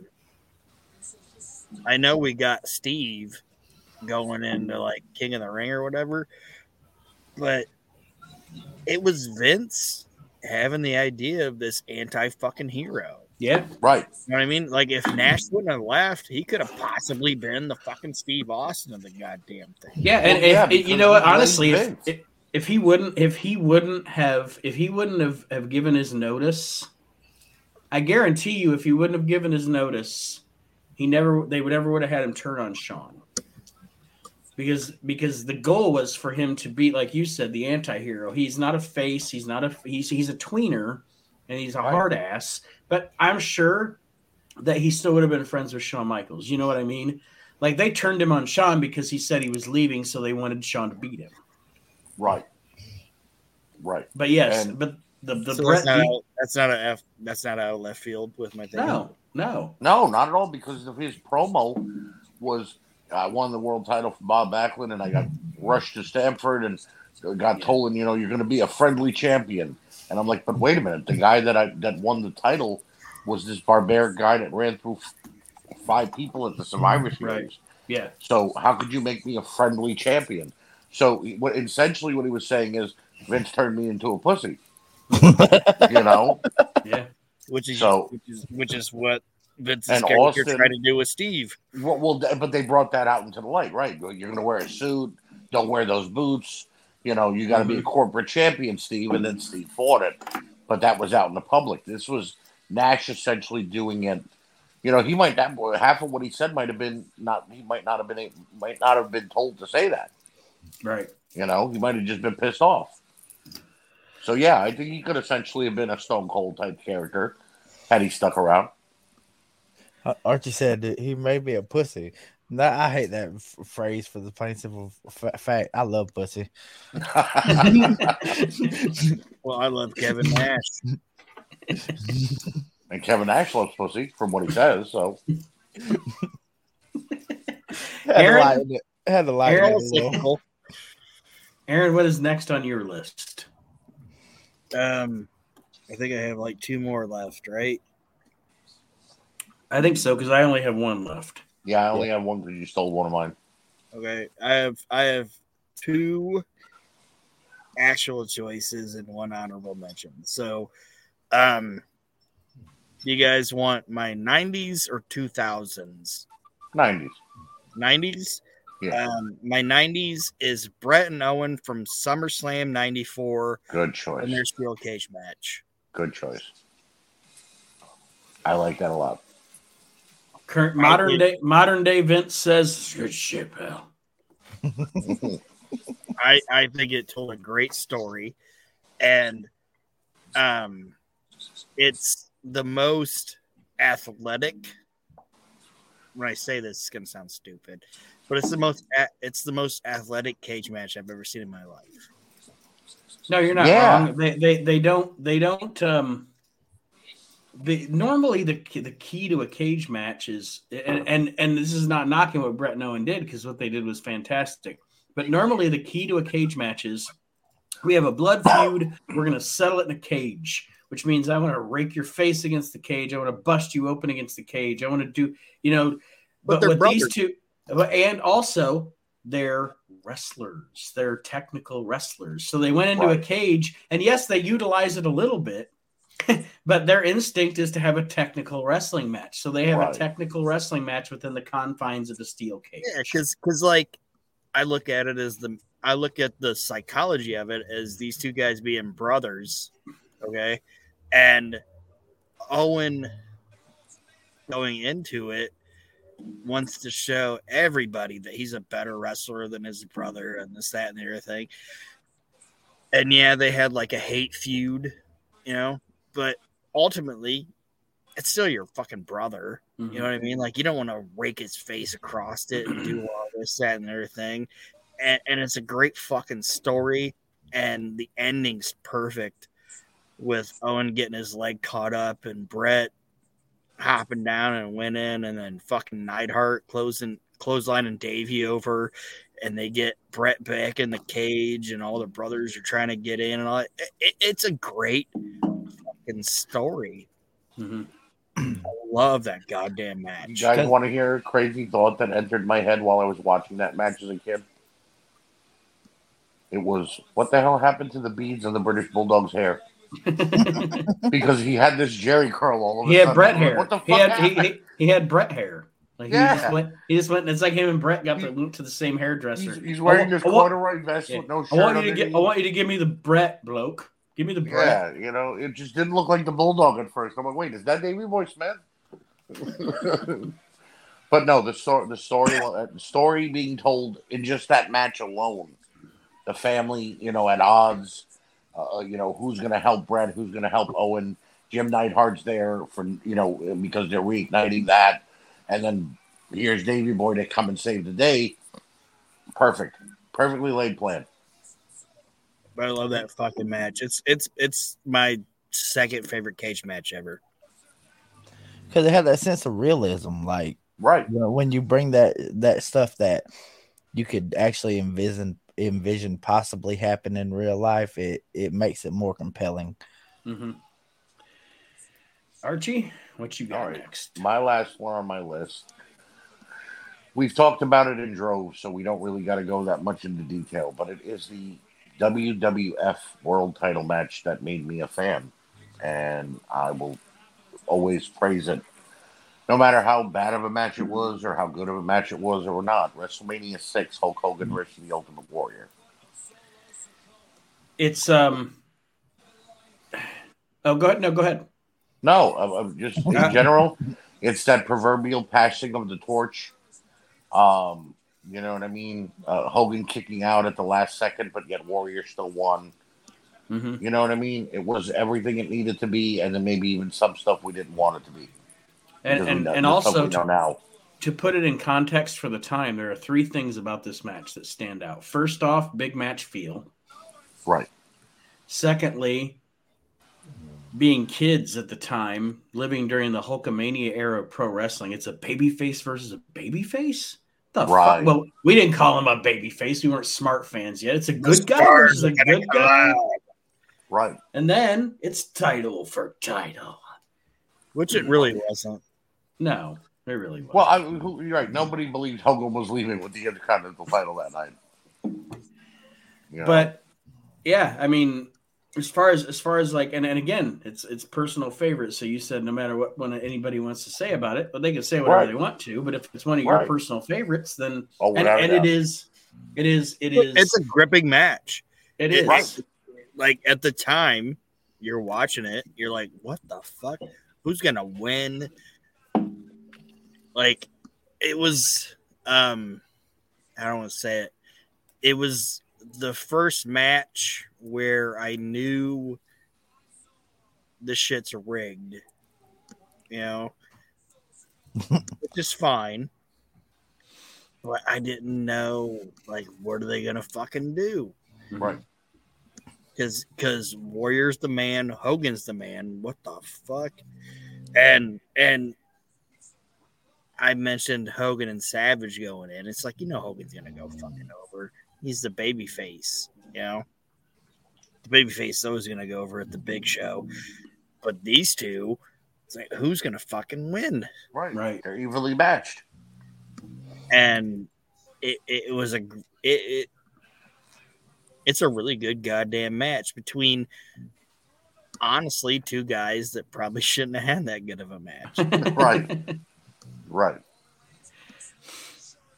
I know we got Steve going into like King of the Ring or whatever, but it was Vince having the idea of this anti fucking hero. Yeah. right. You know what I mean? Like if Nash wouldn't have left, he could have possibly been the fucking Steve Austin of the goddamn thing. Yeah, and Well, yeah, if, you know what? Honestly, if, if if he wouldn't, if he wouldn't have, if he wouldn't have, have given his notice, I guarantee you, if he wouldn't have given his notice, he never, they would ever would have had him turn on Shawn. Because because the goal was for him to be like you said, the anti-hero. He's not a face. He's not a he's he's a tweener, and he's a Right. hard ass. But I'm sure that he still would have been friends with Shawn Michaels. You know what I mean? Like they turned him on Shawn because he said he was leaving, so they wanted Shawn to beat him. Right. Right. But yes, And- but the the So Bret that's, not beat- out, that's not a F, that's not out of left field with my thing. no no No, not at all. Because of his promo was I won the world title from Bob Backlund, and I got rushed to Stamford and got told, you know, you're going to be a friendly champion. And I'm like, but wait a minute, the guy that I that won the title was this barbaric guy that ran through five people at the Survivor Series. Right. yeah So how could you make me a friendly champion? So what essentially what he was saying is Vince turned me into a pussy. you know, yeah Which is So- which is which is what Vince's And character Austin- tried to do with Steve. well, well, but they brought that out into the light, right? You're going to wear a suit. Don't wear those boots. You know, you got to be a mm-hmm. corporate champion, Steve. And then Steve fought it, but that was out in the public. This was Nash essentially doing it. You know, he might that half of what he said might have been not. He might not have been might not have been told to say that. right You know, he might have just been pissed off. So yeah, I think he could essentially have been a Stone Cold type character had he stuck around. Archie said he may be a pussy. No, I hate that f- phrase for the plain simple f- fact. I love pussy. Well, I love Kevin Nash. and Kevin Nash loves pussy, from what he says. So Aaron? to lighten it. Had to lighten Aaron? it a little. Aaron, what is next on your list? Um, I think I have like two more left, right? I think so because I only have one left. yeah, I only have one because you stole one of mine. Okay, I have I have two actual choices and one honorable mention. So, um, you guys want my '90s or 2000s? Nineties. '90s. Yeah. Um, my '90s is Bret and Owen from SummerSlam '94 Good choice. in their steel cage match. Good choice. I like that a lot. Current modern day modern day Vince says good shit, pal. I I think it told a great story, and um, it's the most athletic. When I say this, it's gonna sound stupid, but it's the most a- it's the most athletic cage match I've ever seen in my life. No, you're not Yeah. wrong. They, they they don't they don't um the normally the the key to a cage match is and and, and this is not knocking what Bret and Owen did because what they did was fantastic. But normally the key to a cage match is we have a blood feud, we're gonna settle it in a cage, which means I want to rake your face against the cage, I want to bust you open against the cage, I want to do you know But but, they're these brothers. two and also they're wrestlers. They're technical wrestlers. So they went into a cage, and yes, they utilize it a little bit, but their instinct is to have a technical wrestling match. So they have Right. a technical wrestling match within the confines of the steel cage. Yeah, because because like I look at it as the I look at the psychology of it as these two guys being brothers, okay, and Owen going into it wants to show everybody that he's a better wrestler than his brother and this that and the other thing. And yeah, they had like a hate feud, you know, but ultimately, it's still your fucking brother. You know mm-hmm. what I mean? Like you don't want to rake his face across it and do all this, that, and everything. And, and it's a great fucking story, and the ending's perfect. with Owen getting his leg caught up and Bret hopping down and went in, and then fucking Neidhart closing clothesline and Davey over, and they get Bret back in the cage, and all the brothers are trying to get in, and all. It, it, it's a great fucking story. Mhm. I love that goddamn match. You match. guys want to hear a crazy thought that entered my head while I was watching that match as a kid? It was what the hell happened to the beads on the British Bulldog's hair? Because he had this Jerry curl all over. he had Bret hair. What the fuck? he had he, he, he had Bret hair. Like he Yeah. just went. He just went. It's like him and Bret got He- the loot to the same hairdresser. He's, he's wearing I this wa- I wa- corduroy vest yeah. with no I shirt. want you to get. I want you to give me the Bret bloke. Give me the Bret. Yeah, you know, it just didn't look like the bulldog at first. I'm like, wait, is that Davey Boy Smith? but no, the story, the story, the story being told in just that match alone, the family, you know, at odds. Uh, you know, who's going to help Bret? Who's going to help Owen? Jim Neidhart's there for you know because they're reigniting that, and then here's Davey Boy to come and save the day. Perfect, perfectly laid plan. But I love that fucking match. It's it's it's my second favorite cage match ever. because it had that sense of realism. Like Right. you know, when you bring that that stuff that you could actually envision envision possibly happen in real life, it it makes it more compelling. hmm Archie, what you got All right. next? my last one on my list. We've talked about it in droves, so we don't really got to go that much into detail. But it is the WWF World Title match that made me a fan, and I will always praise it, no matter how bad of a match it was, or how good of a match it was, or not. WrestleMania Six, Hulk Hogan versus the Ultimate Warrior. It's um. Oh, go ahead. No, go ahead. No, of just in general, it's that proverbial passing of the torch. Um, you know what I mean? Uh, Hogan kicking out at the last second, but yet Warrior still won. hmm You know what I mean? It was everything it needed to be, and then maybe even some stuff we didn't want it to be. And and, know- and also to, now. to put it in context for the time, there are three things about this match that stand out. First off, big match feel. Right. Secondly, being kids at the time, living during the Hulkamania era of pro wrestling, it's a babyface versus a babyface. The Right. fuck? Well, we didn't call him a babyface. We weren't smart fans yet. It's a good guy versus a good guy. Right. And then it's title for title. Which it mm. really wasn't. No, it really was. Well, I, who, you're right. Nobody believed Hogan was leaving with the Intercontinental title that night. You know? but yeah, I mean, as far as as far as like, and, and again, it's it's personal favorite. So you said no matter what when anybody wants to say about it, but they can say whatever Right. they want to. But if it's one of your Right. personal favorites, then oh, and, without a and it doubt. is, it is, it is, It's a gripping match. it it- is. right. Like at the time you're watching it, you're like, what the fuck? Who's gonna win? Like it was um I don't want to say it. It was the first match where I knew the shit's rigged. You know, which is fine. But I didn't know, like, what are they gonna fucking do? Right. because because Warrior's the man, Hogan's the man. What the fuck? And and I mentioned Hogan and Savage going in. It's like you know Hogan's gonna go fucking over. He's the baby face, you know. The baby face is always gonna go over at the big show. But these two, it's like who's gonna fucking win? Right. Right. They're evenly matched. and it, it was a it, it it's a really good goddamn match between honestly two guys that probably shouldn't have had that good of a match. Right. Right.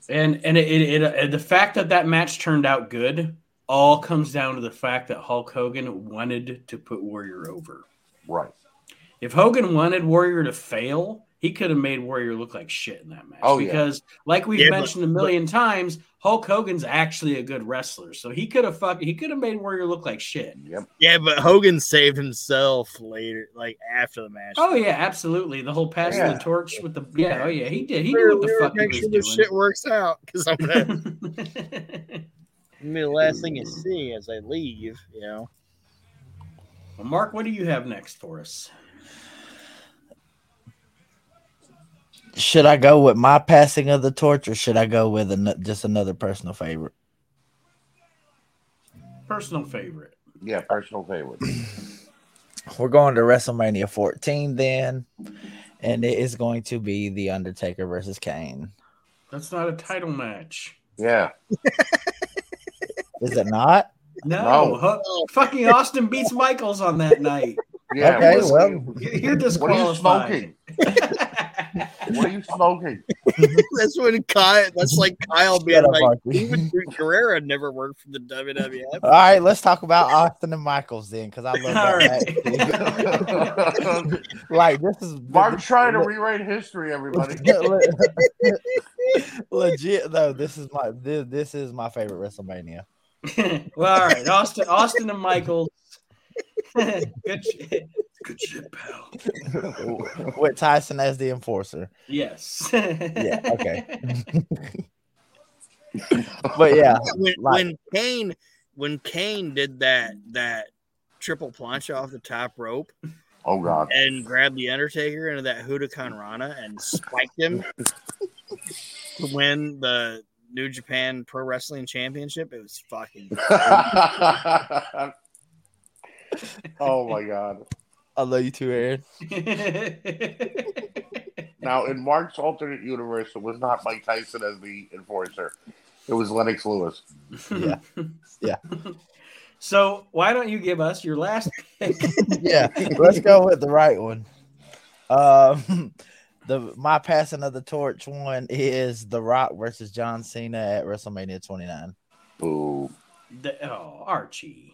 And and it, it, it uh, the fact that that match turned out good all comes down to the fact that Hulk Hogan wanted to put Warrior over. Right. If Hogan wanted Warrior to fail, he could have made Warrior look like shit in that match. Oh, yeah. because, like we've Yeah, but- mentioned a million times, Hulk Hogan's actually a good wrestler. So he could have fuck, he could have made Warrior look like shit. Yep. yeah, but Hogan saved himself later, like after the match. Oh yeah, absolutely. The whole passing Yeah. the torch with the yeah, oh yeah, he did. He We knew what the were fuck he make was sure doing. this shit works out because I'm gonna it'll be the last thing you hmm. see as I leave. You know. Well, Mark, what do you have next for us? Should I go with my passing of the torch, or should I go with an- just another personal favorite? Personal favorite. Yeah, personal favorite. We're going to WrestleMania 14 then, and it is going to be The Undertaker versus Kane. That's not a title match. Yeah. Is it not? No, No. hu- fucking Austin beats Michaels on that night. Yeah. Okay, well, You're you're what are you smoking? What are you smoking? that's when Kyle. That's like Kyle being Shut up, like, Archie. even Guerrero never worked for the WWF. All right, let's talk about Austin and Michaels then, because I love that. right. like this is Mark's trying to rewrite history, everybody. legit though. This is my this, this is my favorite WrestleMania. well, all right, Austin, Austin and Michaels. Good, shit. good shit, pal. with Tyson as the enforcer. Yes. Yeah, okay. But yeah, when, Like- when Kane when Kane did that that triple plancha off the top rope Oh God. and grabbed the Undertaker into that hurricanrana and spiked him to win the New Japan Pro Wrestling Championship, it was fucking. oh my God. I love you too, Aaron. Now, in Mark's alternate universe, it was not Mike Tyson as the enforcer. It was Lennox Lewis. Yeah. Yeah. So why don't you give us your last pick? Yeah, let's go with the right one. Um, the my passing of the torch one is The Rock versus John Cena at WrestleMania 29. Boo. The- oh, Archie.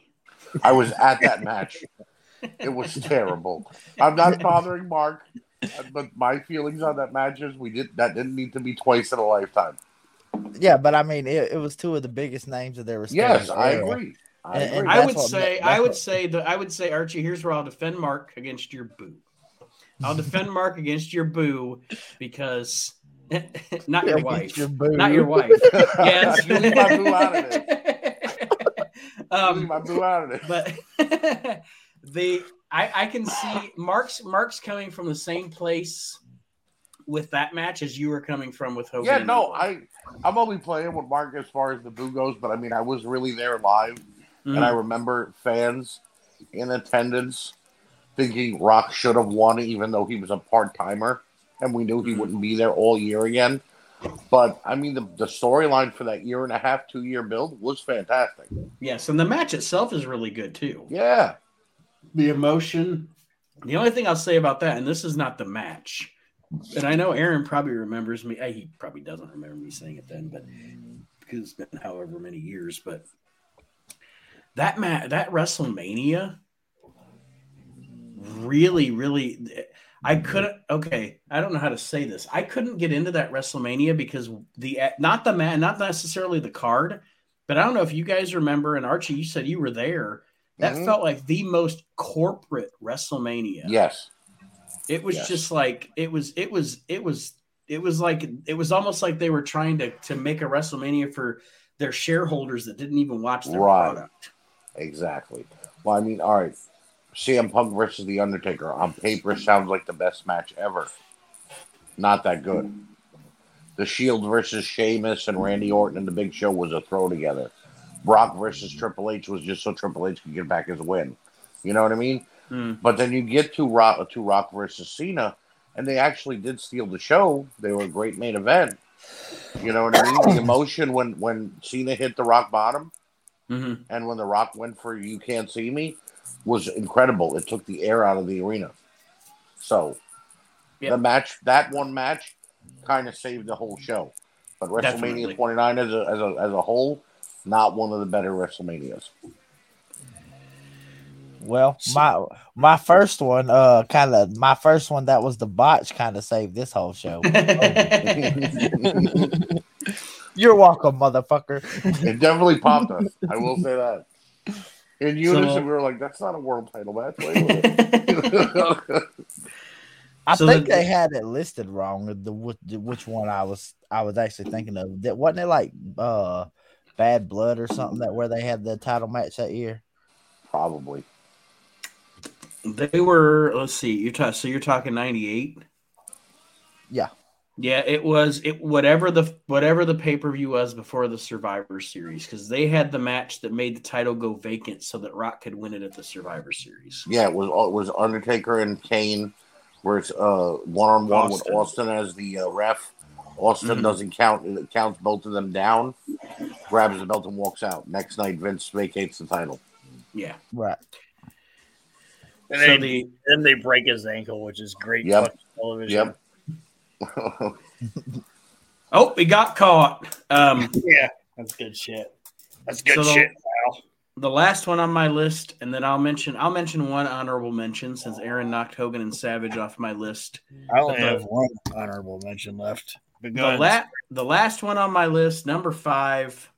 I was at that match. It was terrible. I'm not bothering Mark, but my feelings on that match is we did that didn't need to be twice in a lifetime. Yeah, but I mean, it, it was two of the biggest names of their respective Yes, I era. agree. I And- and. I would what- say, I would what- say that I would say, Archie. Here's where I'll defend Mark against your boo. I'll defend Mark against your boo because not your Against wife, your boo. not your wife. Yes, You leave my boo out of this. Leave um, my boo out of it. but the I, I can see Mark's Mark's coming from the same place with that match as you were coming from with Hogan. Yeah, no, I I'm only playing with Mark as far as the boo goes, but I mean I was really there live, Mhm. and I remember fans in attendance thinking Rock should have won, even though he was a part timer, and we knew he Mhm. wouldn't be there all year again. But I mean, the, the storyline for that year and a half, two year build was fantastic. yes, and the match itself is really good too. Yeah, the emotion. The only thing I'll say about that, and this is not the match, and I know Aaron probably remembers me. eh, He probably doesn't remember me saying it then, but because it's been however many years. But that mat, that WrestleMania, really, really, I couldn't. Okay, I don't know how to say this. I couldn't get into that WrestleMania because the not the man, not necessarily the card, but I don't know if you guys remember. And Archie, you said you were there. That Mhm. felt like the most corporate WrestleMania. yes, It was Yes. just like it was it was it was it was like it was almost like they were trying to to make a WrestleMania for their shareholders that didn't even watch their Right. product. exactly. Well, I mean, all right, CM Punk versus The Undertaker on paper sounds like the best match ever. Not that good. The Shield versus Sheamus and Randy Orton and the Big Show was a throw together. Brock versus Triple H was just so Triple H could get back his win. You know what I mean? Hmm. But then you get to Rock to Rock versus Cena, and they actually did steal the show. They were a great main event. You know what I mean? The emotion when when Cena hit the rock bottom Mhm. and when the Rock went for "You Can't See Me" was incredible. It took the air out of the arena. So Yep. the match, that one match, kind of saved the whole show. But WrestleMania Definitely. 29 as a, as a as a whole, not one of the better WrestleManias. Well, my my first one, uh, kind of my first one that was the botch, kind of saved this whole show. You're welcome, motherfucker. It definitely popped us. I will say that. In unison, So- we were like, "That's not a world title match." Wait. I So think the- they had it listed wrong. The which, which one I was I was actually thinking of. That wasn't it like uh Bad Blood or something that where they had the title match that year. Probably. They were. Let's see. You're talk. So you're talking '98. Yeah. Yeah, it was it whatever the whatever the pay per view was before the Survivor Series because they had the match that made the title go vacant so that Rock could win it at the Survivor Series. Yeah, it was it was Undertaker and Kane, where it's uh one on one with Austin. Austin as the uh, ref. Austin Mhm. doesn't count; it counts both of them down. Grabs the belt and walks out. Next night, Vince vacates the title. Yeah. Right. And so then, the then they break his ankle, which is great Yep. television. Yep. oh, he got caught. Um, Yeah, that's good shit. That's good So the- shit, pal. the last one on my list, and then I'll mention I'll mention one honorable mention since Aaron knocked Hogan and Savage off my list. I only the- have one honorable mention left. The, la- the last one on my list, number five,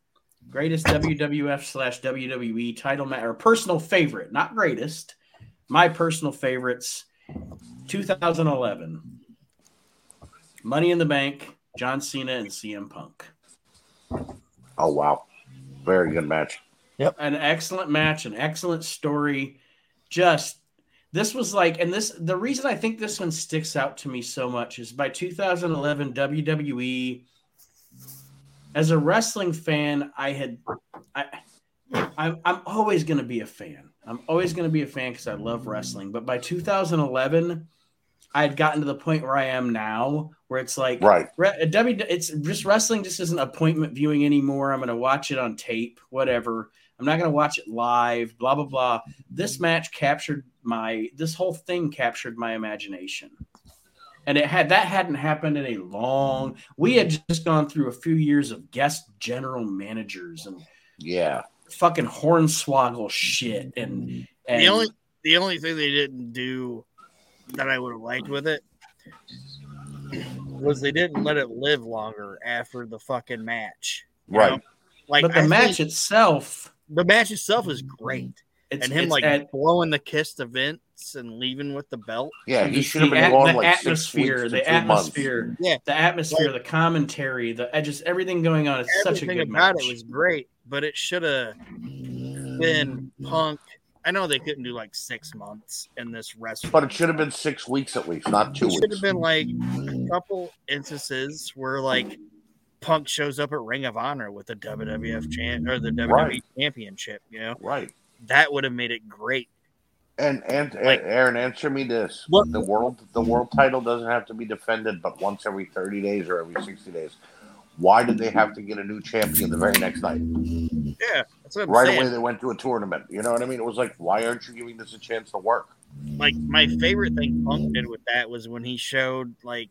greatest WWF slash WWE title match or personal favorite, not greatest. My personal favorites, 2011, Money in the Bank, John Cena and CM Punk. oh wow, very good match. Yep, an excellent match, an excellent story. Just this was like, and this the reason I think this one sticks out to me so much is by 2011 WWE. As a wrestling fan, I had, I, I'm, I'm always going to be a fan. I'm always going to be a fan because I love wrestling. But by 2011, I had gotten to the point where I am now, where it's like, Right. Re- uh, W, it's just wrestling just isn't appointment viewing anymore. I'm going to watch it on tape, whatever. I'm not going to watch it live, blah, blah, blah. This match captured my, this whole thing captured my imagination. And it had, that hadn't happened in a long, we had just gone through a few years of guest general managers and Yeah. fucking hornswoggle shit. And, and the only the only thing they didn't do that I would have liked with it was they didn't let it live longer after the fucking match. Right. know? Like but the I match itself, the match itself is great. it's, and him it's like at- blowing the kiss to Vince and leaving with the belt. Yeah. He should have been at- gone the like six atmosphere, weeks the two months. atmosphere, Yeah. the atmosphere, the commentary, the just everything going on. It's such a Everything good about match. it was great, but it should have been Punk. I know they couldn't do like six months in this wrestling, But it should have been six weeks at least, not two It should weeks. have been like a couple instances where like Punk shows up at Ring of Honor with the WWF champ or the WWE Right. championship. You know Right. that would have made it great. And and Like- Aaron, answer me this: What- the world the world title doesn't have to be defended, but once every thirty days or every sixty days. Why did they have to get a new champion the very next night? Yeah, that's what I'm right saying. away, they went to a tournament. You know what I mean? It was like, why aren't you giving this a chance to work? Like my favorite thing Punk did with that was when he showed like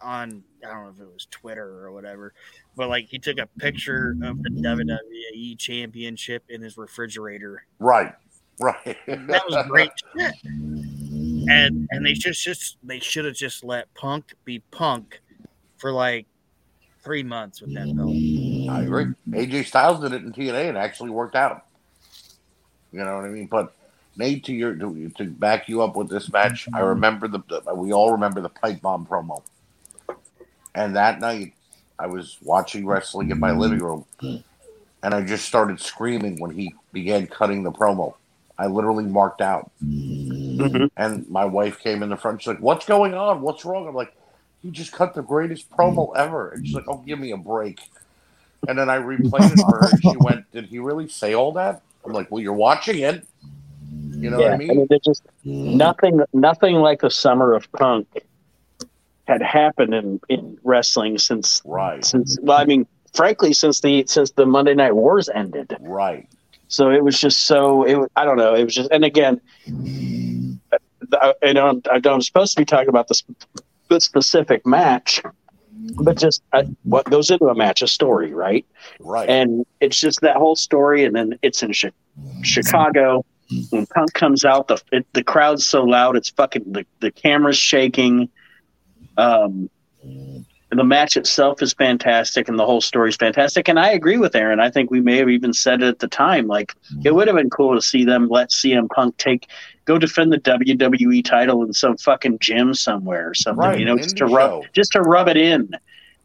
on I don't know if it was Twitter or whatever, but like he took a picture of the WWE championship in his refrigerator. Right, right. That was great shit. And and they just just they should have just let Punk be Punk for like three months with that belt. I agree. AJ Styles did it in TNA and actually worked out. You know what I mean? But Nate, to your to, to back you up with this match, I mm-hmm. remember the, the we all remember the pipe bomb promo. And that night, I was watching wrestling in my living room, and I just started screaming when he began cutting the promo. I literally marked out, mm-hmm. and my wife came in the front. She's like, "What's going on? What's wrong?" I'm like, "He just cut the greatest promo mm. ever," and she's like, "Oh, give me a break." And then I replayed it for her. And she went, "Did he really say all that?" I'm like, "Well, you're watching it. You know yeah, what I mean?" there's just nothing, nothing like the summer of punk had happened in, in wrestling since Right, since. Well, I mean, frankly, since the since the Monday Night Wars ended. right, So it was just so. It I don't know. It was just, and again, I, I don't. I don't. I'm supposed to be talking about this specific match, but just uh, what goes into a match, a story, right? right. and it's just that whole story and then it's in Chi- chicago when punk comes out the it, the crowd's so loud it's fucking the, the camera's shaking um the match itself is fantastic and the whole story is fantastic and i agree with aaron i think we may have even said it at the time like it would have been cool to see them let cm punk take go defend the wwe title in some fucking gym somewhere or something Right, you know just to rub show. just to rub it in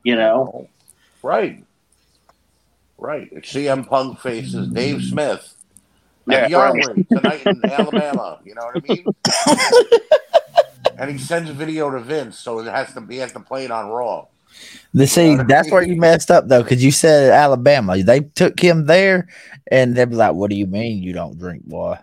you know Right. Right. If CM Punk faces Dave Smith Like Yeah, right. Yarwin tonight in Alabama. You know what I mean? and he sends a video to Vince, so it has to he has to play it on Raw. The see, that's where you messed up though, because you said Alabama. They took him there, and they'd be like, "What do you mean you don't drink, boy?"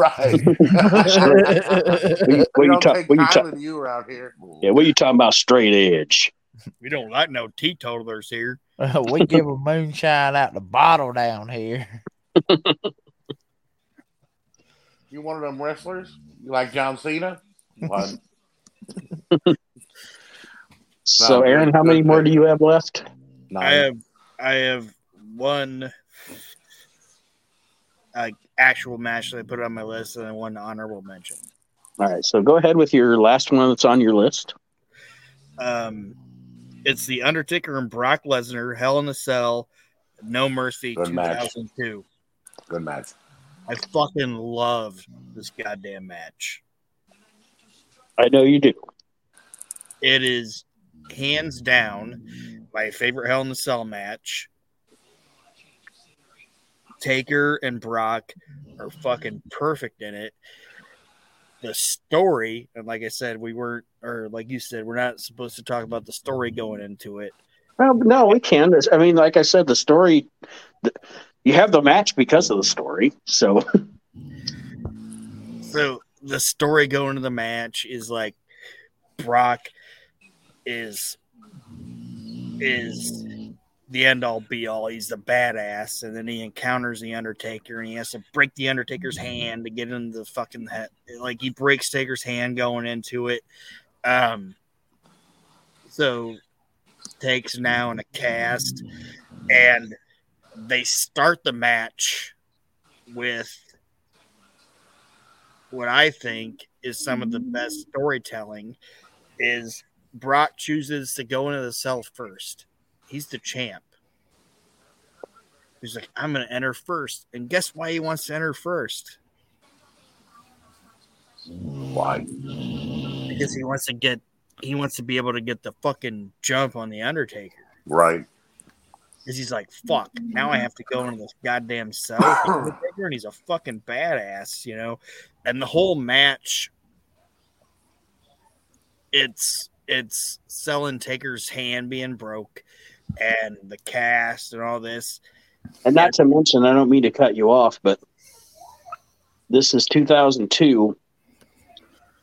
Right. What you, what we you don't talk, take what you kindly you around here. yeah, what you talking about? Straight edge. We don't like no teetotalers here. Uh, we give a moonshine out the bottle down here. You one of them wrestlers? You like John Cena? One. So, Aaron, how many more do you have left? I have I have one uh, actual match that I put on my list and then one honorable mention. All right, so go ahead with your last one that's on your list. Um, it's the Undertaker and Brock Lesnar, Hell in a Cell, No Mercy, Good match. 2002. Good match. I fucking love this goddamn match. I know you do. It is hands down my favorite Hell in a Cell match. Taker and Brock are fucking perfect in it. The story, and like I said, we weren't, or like you said, we're not supposed to talk about the story going into it. Well, no, we can. I mean, like I said, the story. The, you have the match because of the story. So So the story going to the match is like Brock is is the end all be all. He's the badass, and then he encounters the Undertaker, and he has to break the Undertaker's hand to get into the fucking head. Like he breaks Taker's hand going into it. Um, so takes now in a cast, and they start the match with what I think is some of the best storytelling is Brock chooses to go into the cell first. He's the champ. He's like, I'm gonna enter first. And guess why he wants to enter first? Why? Because he wants to get he wants to be able to get the fucking jump on the Undertaker. Right. Because he's like, fuck, now I have to go into this goddamn cell and he's a fucking badass, you know. And the whole match, it's it's selling Taker's hand being broke, and the cast and all this. And not to mention, I don't mean to cut you off, but this is 2002,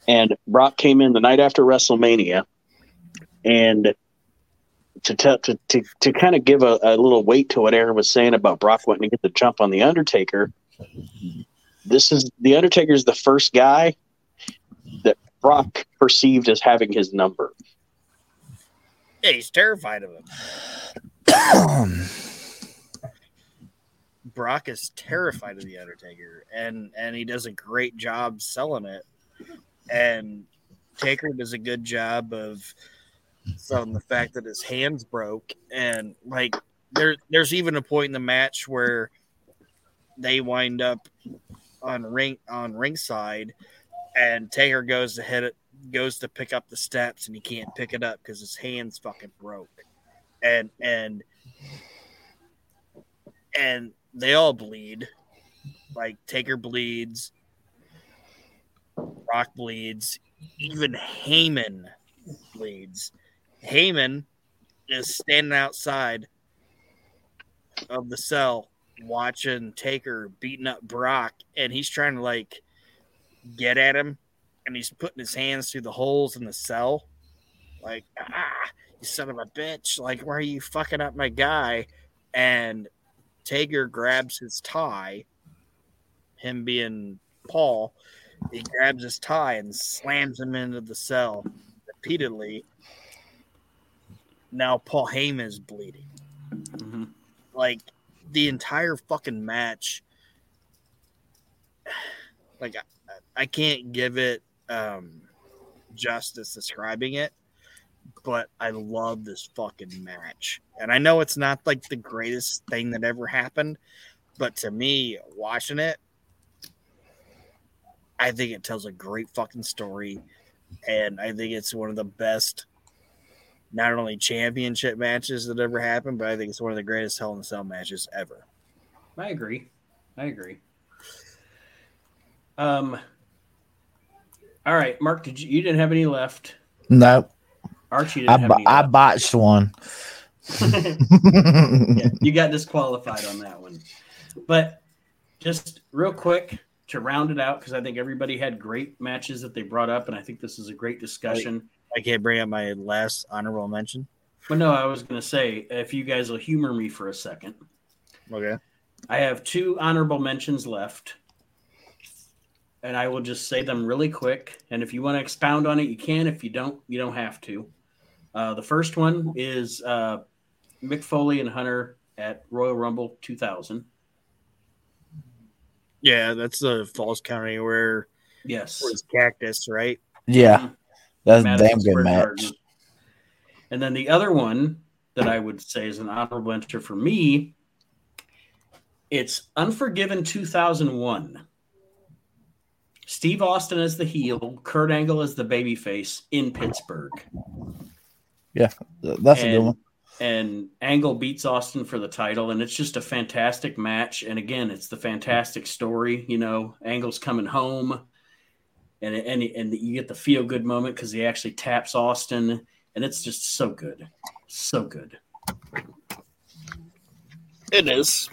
and Brock came in the night after WrestleMania, and to tell to, to, to kind of give a, a little weight to what Aaron was saying about Brock wanting to get the jump on the Undertaker. This is the Undertaker is the first guy that Brock perceived as having his number. Yeah, he's terrified of him. Brock is terrified of the Undertaker, and and he does a great job selling it. And Taker does a good job of selling the fact that his hands broke, and like there there's even a point in the match where they wind up on ring on ringside, and Taker goes to hit it, goes to pick up the steps, and he can't pick it up because his hands fucking broke, and and and they all bleed. Like Taker bleeds, Brock bleeds, even Heyman bleeds. Heyman is standing outside of the cell watching Taker beating up Brock, and he's trying to like get at him, and he's putting his hands through the holes in the cell, like ah, you son of a bitch! Like, why are you fucking up my guy? And Taker grabs his tie, him being Paul, he grabs his tie and slams him into the cell repeatedly. Now Paul Heyman is bleeding. Mhm. Like the entire fucking match. Like I, I can't give it um justice describing it, but I love this fucking match. And I know it's not like the greatest thing that ever happened, but to me, watching it, I think it tells a great fucking story. And I think it's one of the best, not only championship matches that ever happened, but I think it's one of the greatest Hell in a Cell matches ever. I agree. I agree. Um. All right, Mark. Did you? You didn't have any left. No, Archie didn't I, have any. I left. botched one. Yeah, you got disqualified on that one. But just real quick to round it out, because I think everybody had great matches that they brought up, and I think this is a great discussion. I can't bring up my last honorable mention. But no, I was going to say, if you guys will humor me for a second, Okay. I have two honorable mentions left. And I will just say them really quick. And if you want to expound on it, you can. If you don't, you don't have to. Uh, the first one is uh, Mick Foley and Hunter at Royal Rumble 2000. Yeah, that's the Falls County where Yes. where's Cactus, right? yeah, that's a damn good Square match. Garden. And then the other one that I would say is an honorable mention for me, it's Unforgiven 2001. Steve Austin as the heel, Kurt Angle as the babyface in Pittsburgh. Yeah, that's a good one. and Angle beats Austin for the title, and it's just a fantastic match. And again, it's the fantastic story. You know, Angle's coming home, and and and you get the feel good moment because he actually taps Austin, and it's just so good, so good. It is.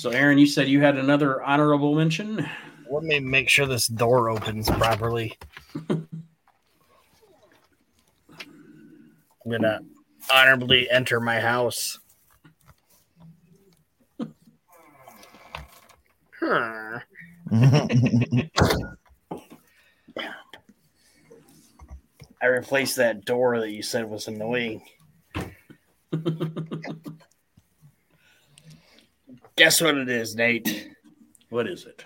So, Aaron, you said you had another honorable mention. Let me make sure this door opens properly. I'm gonna honorably enter my house. Huh. I replaced that door that you said was annoying. Guess what it is, Nate? What is it?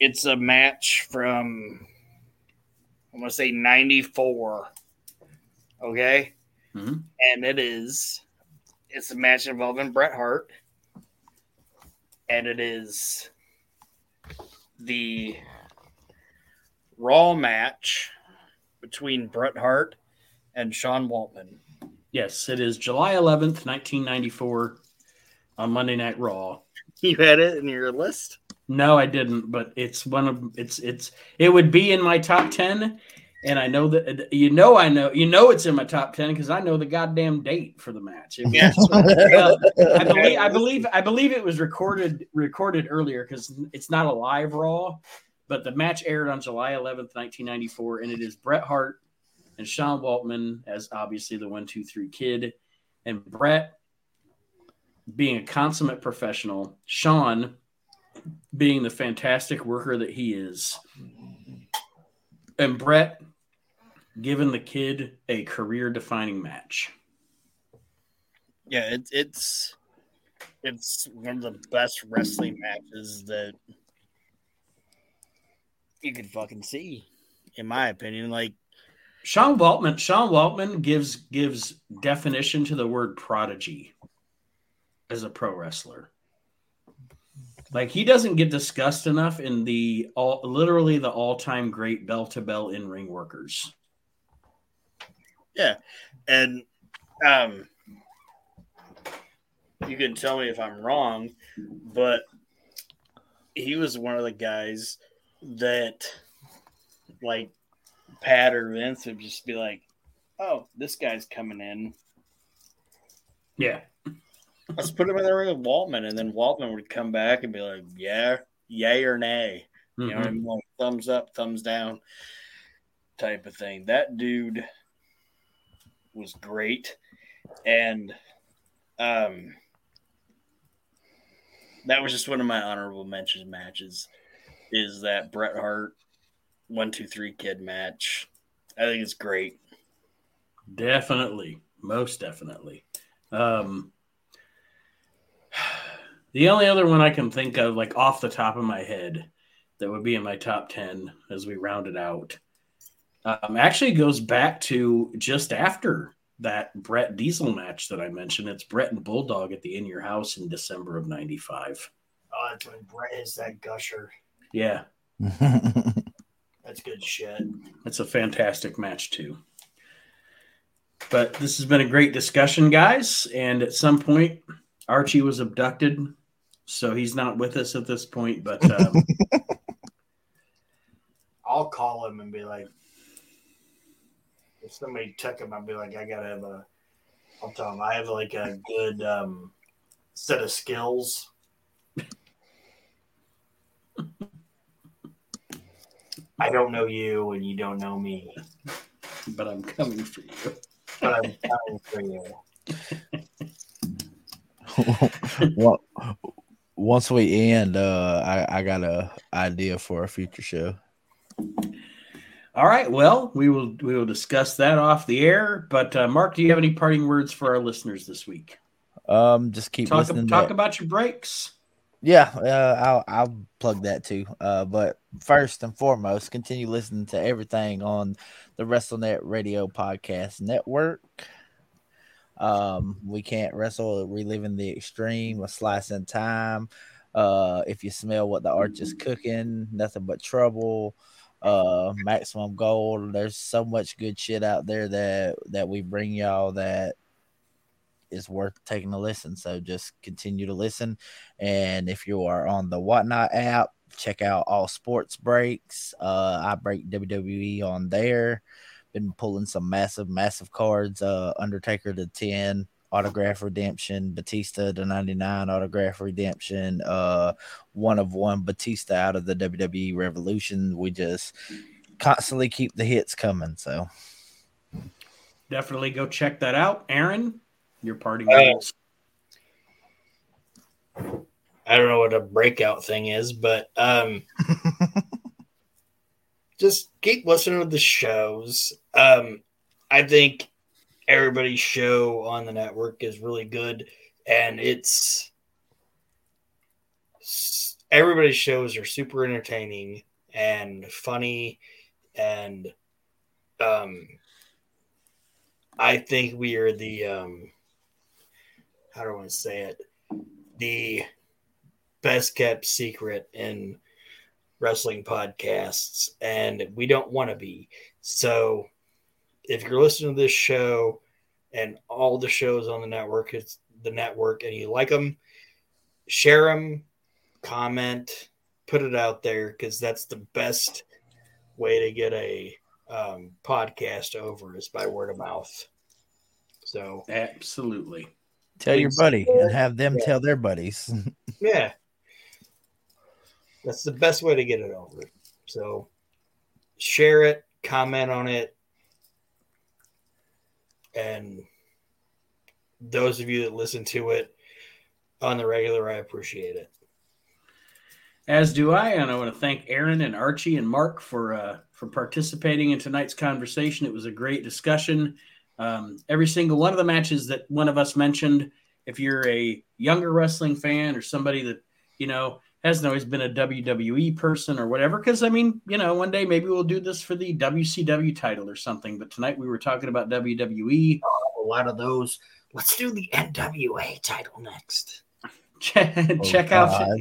It's a match from I'm gonna say 94. Okay. Mhm. And it is it's a match involving Bret Hart. And it is the Raw match between Bret Hart and Sean Waltman. Yes, it is July 11th, 1994 on Monday Night Raw. You had it in your list? No, I didn't, but it's one of it's it's it would be in my top 10 and I know that you know I know you know it's in my top 10 cuz I know the goddamn date for the match. It Yeah. well, I believe I believe I believe it was recorded recorded earlier cuz it's not a live raw, but the match aired on July 11th, 1994 and it is Bret Hart and Sean Waltman as obviously the 123 kid and Bret being a consummate professional, Sean being the fantastic worker that he is, and Bret giving the kid a career defining match. Yeah, it's it's it's one of the best wrestling matches that you could fucking see, in my opinion. Like, Sean Waltman, Sean Waltman gives gives definition to the word prodigy as a pro wrestler. Like he doesn't get discussed enough in the all literally the all time great bell to bell in ring workers. Yeah. And um, you can tell me if I'm wrong, but he was one of the guys that, like, Pat or Vince would just be like, "Oh, this guy's coming in." Yeah, Let's put him in the ring with Waltman, and then Waltman would come back and be like, "Yeah, yay or nay." You know, I Mhm. mean? like thumbs up, thumbs down, type of thing. That dude was great, and um, that was just one of my honorable mentions matches. Is that Bret Hart one two three kid match? I think it's great. Definitely, most definitely. Um, the only other one I can think of, like off the top of my head, that would be in my top ten as we round it out, um, actually goes back to just after that Bret Diesel match that I mentioned. It's Bret and Bulldog at the In Your House in December of '95. Oh, that's when Bret is that gusher. Yeah, That's good shit. It's a fantastic match too. But this has been a great discussion, guys. And at some point, Archie was abducted so he's not with us at this point. But um, I'll call him and be like, if somebody took him, I'd be like, I gotta have a. I'll tell him I have like a good um, set of skills. I don't know you, and you don't know me, but I'm coming for you. but I'm coming for you. well, once we end, uh, I, I got a idea for a future show. All right. Well, we will we will discuss that off the air. But uh, Mark, do you have any parting words for our listeners this week? Um, just keep talk, listening. Talk about your breaks. Yeah, uh, I'll I'll plug that too. Uh, but first and foremost, continue listening to everything on the WrestleNet Radio Podcast Network. Um, we can't wrestle, reliving the extreme, a slice in time. Uh, if you smell what the arch is cooking, nothing but trouble. Uh, maximum gold. There's so much good shit out there that that we bring y'all that is worth taking a listen. So just continue to listen. And if you are on the Whatnot app, check out all sports breaks. Uh, I break WWE on there. Been pulling some massive, massive cards. Uh, Undertaker to 10, autograph redemption, Batista to 99, autograph redemption, uh, one of one Batista out of the WWE Revolution. We just constantly keep the hits coming. So definitely go check that out. Aaron, your parting Uh. I don't know what a breakout thing is, but um, just keep listening to the shows. Um, I think everybody's show on the network is really good, and it's everybody's shows are super entertaining and funny, and um, I think we are the um, how do I want to say it the best kept secret in wrestling podcasts, and we don't want to be. So, if you're listening to this show and all the shows on the network, it's the network, and you like them, share them, comment, put it out there because that's the best way to get a um, podcast over is by word of mouth. So, Absolutely. tell your buddy and have them Yeah. tell their buddies. Yeah. That's the best way to get it over. So share it, comment on it. And those of you that listen to it on the regular, I appreciate it. As do I, and I want to thank Aaron and Archie and Mark for uh, for participating in tonight's conversation. It was a great discussion. Um, every single one of the matches that one of us mentioned, if you're a younger wrestling fan or somebody that you know hasn't always been a WWE person or whatever, because I mean, you know, one day maybe we'll do this for the WCW title or something. But tonight we were talking about. WWE. A lot of those. Let's do the NWA title next. check, Oh, check out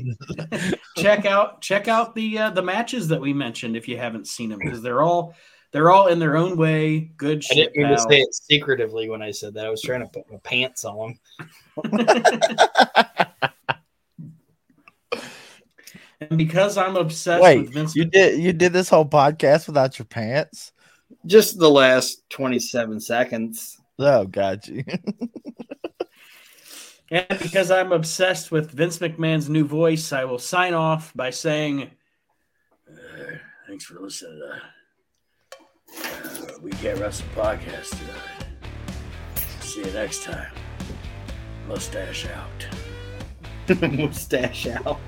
check out check out the uh, the matches that we mentioned if you haven't seen them because they're all they're all in their own way good I didn't mean to say it secretively when I said that. I was trying to put my pants on. and because I'm obsessed Wait, with Vince you did you did this whole podcast without your pants? Just the last 27 seconds. Oh, got you. and because I'm obsessed with Vince McMahon's new voice, I will sign off by saying uh, thanks for listening to uh, We Can't Wrestle podcast tonight. See you next time. Mustache out. Mustache out.